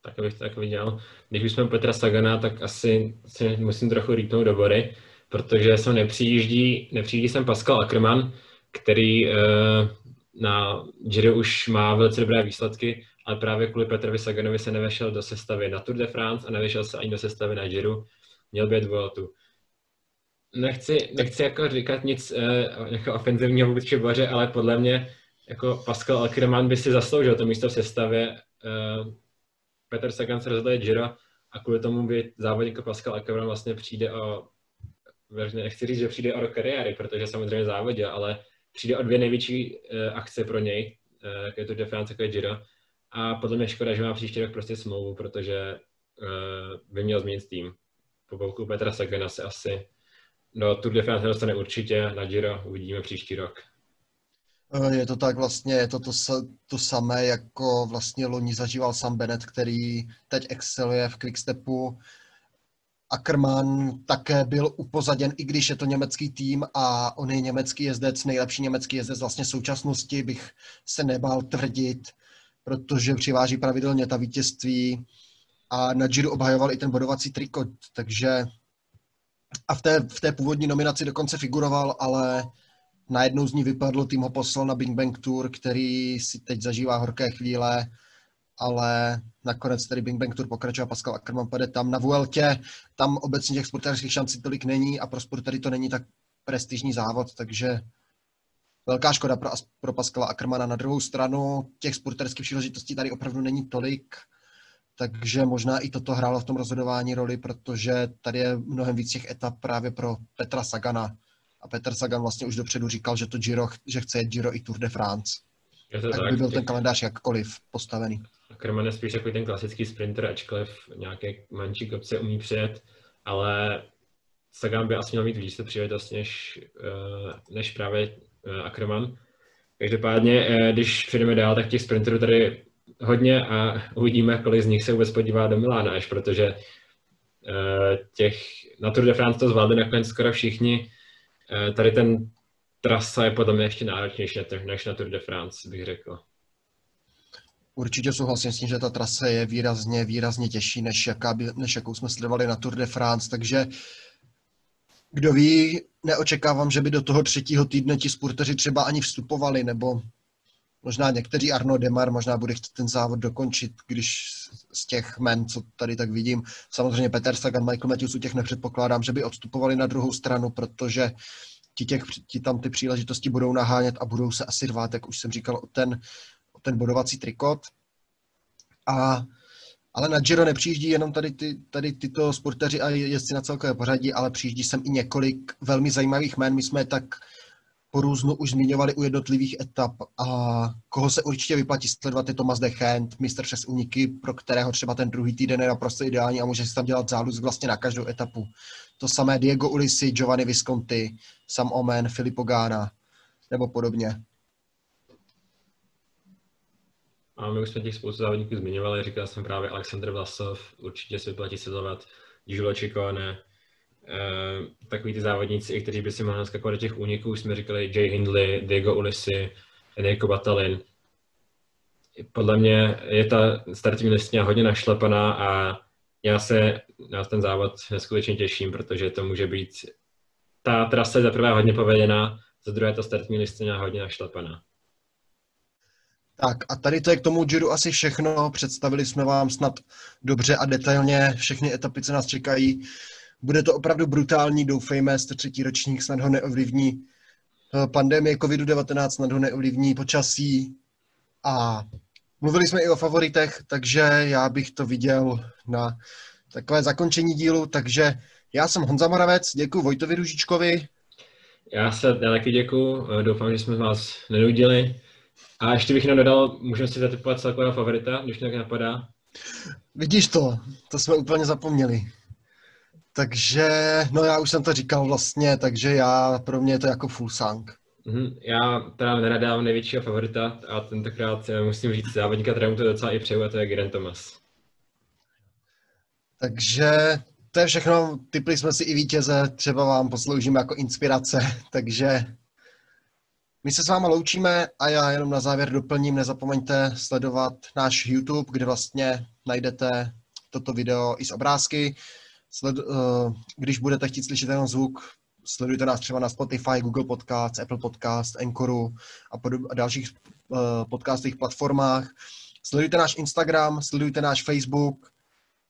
Tak bych to tak viděl. Když bychom Petra Sagana, tak asi si musím trochu rýpnout do body protože sem nepřijíždí, nepřijíždí sem Pascal Ackermann, který uh, na Giro už má velice dobré výsledky, ale právě kvůli Petrovi Saganovi se nevešel do sestavy na Tour de France a nevešel se ani do sestavy na Giro. Měl být Vueltu. Nechci, nechci jako říkat nic uh, jako ofenzivního vůči Boře, ale podle mě jako Pascal Ackermann by si zasloužil to místo v sestavě. Uh, Petr Sagan se rozhodl Giro a kvůli tomu by závodník jako Pascal Ackermann vlastně přijde o vážně nechci říct, že přijde o rok kariéry, protože samozřejmě závodil, ale přijde o dvě největší uh, akce pro něj, uh, je to de France, jako je Giro. A podle mě škoda, že má příští rok prostě smlouvu, protože uh, by měl změnit tým. Po boku Petra Sagana se asi do Tour de France dostane určitě, na Giro uvidíme příští rok. Je to tak vlastně, je to to, to samé, jako vlastně loni zažíval sam Bennett, který teď exceluje v Quickstepu. Ackermann také byl upozaděn, i když je to německý tým a on je německý jezdec, nejlepší německý jezdec vlastně současnosti, bych se nebál tvrdit, protože přiváží pravidelně ta vítězství a na Giro obhajoval i ten bodovací trikot, takže a v té, v té původní nominaci dokonce figuroval, ale najednou z ní vypadl, tým ho poslal na Bing Bang Tour, který si teď zažívá horké chvíle ale nakonec tedy Bing Bang Tour pokračuje a Pascal Ackermann pade tam na Vueltě. Tam obecně těch sportérských šancí tolik není a pro sportery to není tak prestižní závod, takže velká škoda pro, pro Pascala Ackermana. Na druhou stranu těch sporterských příležitostí tady opravdu není tolik, takže možná i toto hrálo v tom rozhodování roli, protože tady je mnohem víc těch etap právě pro Petra Sagana. A Petr Sagan vlastně už dopředu říkal, že to Giro, že chce jet Giro i Tour de France. Je to tak, tak by byl ten kalendář jakkoliv postavený. Kerman je spíš jako ten klasický sprinter, ačkoliv nějaké menší kopce umí přijet, ale Sagan by asi měl mít víc příležitost než, eh, než právě eh, Ackerman. Každopádně, eh, když přejdeme dál, tak těch sprinterů tady hodně a uvidíme, kolik z nich se vůbec podívá do Milána, až protože těch, na Tour de France to zvládli nakonec skoro všichni. Tady ten trasa je podle mě ještě náročnější než na Tour de France, bych řekl. Určitě souhlasím s tím, že ta trasa je výrazně, výrazně těžší, než, jaká by, než jakou jsme sledovali na Tour de France, takže kdo ví, neočekávám, že by do toho třetího týdne ti sporteři třeba ani vstupovali, nebo možná někteří Arno Demar možná bude chtít ten závod dokončit, když z těch men, co tady tak vidím, samozřejmě Peter Sagan, Michael Matthews, u těch nepředpokládám, že by odstupovali na druhou stranu, protože ti, těch, ti tam ty příležitosti budou nahánět a budou se asi rvát, jak už jsem říkal, o ten, o ten bodovací trikot. A ale na Giro nepřijíždí jenom tady, ty, tady tyto sporteři a jezdci na celkové pořadí, ale přijíždí sem i několik velmi zajímavých jmén. My jsme tak po různu už zmiňovali u jednotlivých etap a koho se určitě vyplatí sledovat je Thomas de Gent, mistr přes úniky, pro kterého třeba ten druhý týden je naprosto ideální a může si tam dělat záluz vlastně na každou etapu. To samé Diego Ulisi, Giovanni Visconti, Sam Omen, Filippo Gana nebo podobně. A my už jsme těch spoustu závodníků zmiňovali, říkal jsem právě Aleksandr Vlasov, určitě se vyplatí sledovat, Julo Čikone, eh, takový ty závodníci, kteří by si mohli naskakovat do těch úniků, jsme říkali Jay Hindley, Diego Ulisi, Enrico Batalin. Podle mě je ta startovní listina hodně našlepaná a já se na ten závod neskutečně těším, protože to může být ta trasa za prvé hodně povedená, za druhé ta startovní listina hodně našlepaná. Tak a tady to je k tomu Giro asi všechno. Představili jsme vám snad dobře a detailně všechny etapy, co nás čekají. Bude to opravdu brutální, doufejme, jste třetí ročník, snad ho neovlivní eh, pandemie COVID-19, snad ho neovlivní počasí. A mluvili jsme i o favoritech, takže já bych to viděl na takové zakončení dílu. Takže já jsem Honza Moravec, děkuji Vojtovi Ružičkovi. Já se taky děkuji, doufám, že jsme vás nenudili. A ještě bych jenom dodal, můžeme si zatypovat celkového favorita, když mě tak napadá. Vidíš to, to jsme úplně zapomněli. Takže, no já už jsem to říkal vlastně, takže já, pro mě je to jako full sang. Mm-hmm. Já teda nenadávám největšího favorita a tentokrát eh, musím říct závodníka, kterému to docela i přeju, a to je Geraint Thomas. Takže to je všechno, typli jsme si i vítěze, třeba vám posloužíme jako inspirace, takže my se s váma loučíme a já jenom na závěr doplním, nezapomeňte sledovat náš YouTube, kde vlastně najdete toto video i z obrázky. Sled, uh, když budete chtít slyšet ten zvuk, sledujte nás třeba na Spotify, Google Podcast, Apple Podcast, Anchoru a, podob, a dalších uh, podcastových platformách. Sledujte náš Instagram, sledujte náš Facebook.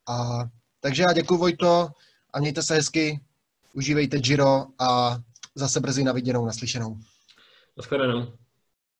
A, takže já děkuji Vojto a mějte se hezky, užívejte Giro a zase brzy na viděnou, naslyšenou. Naschledanou.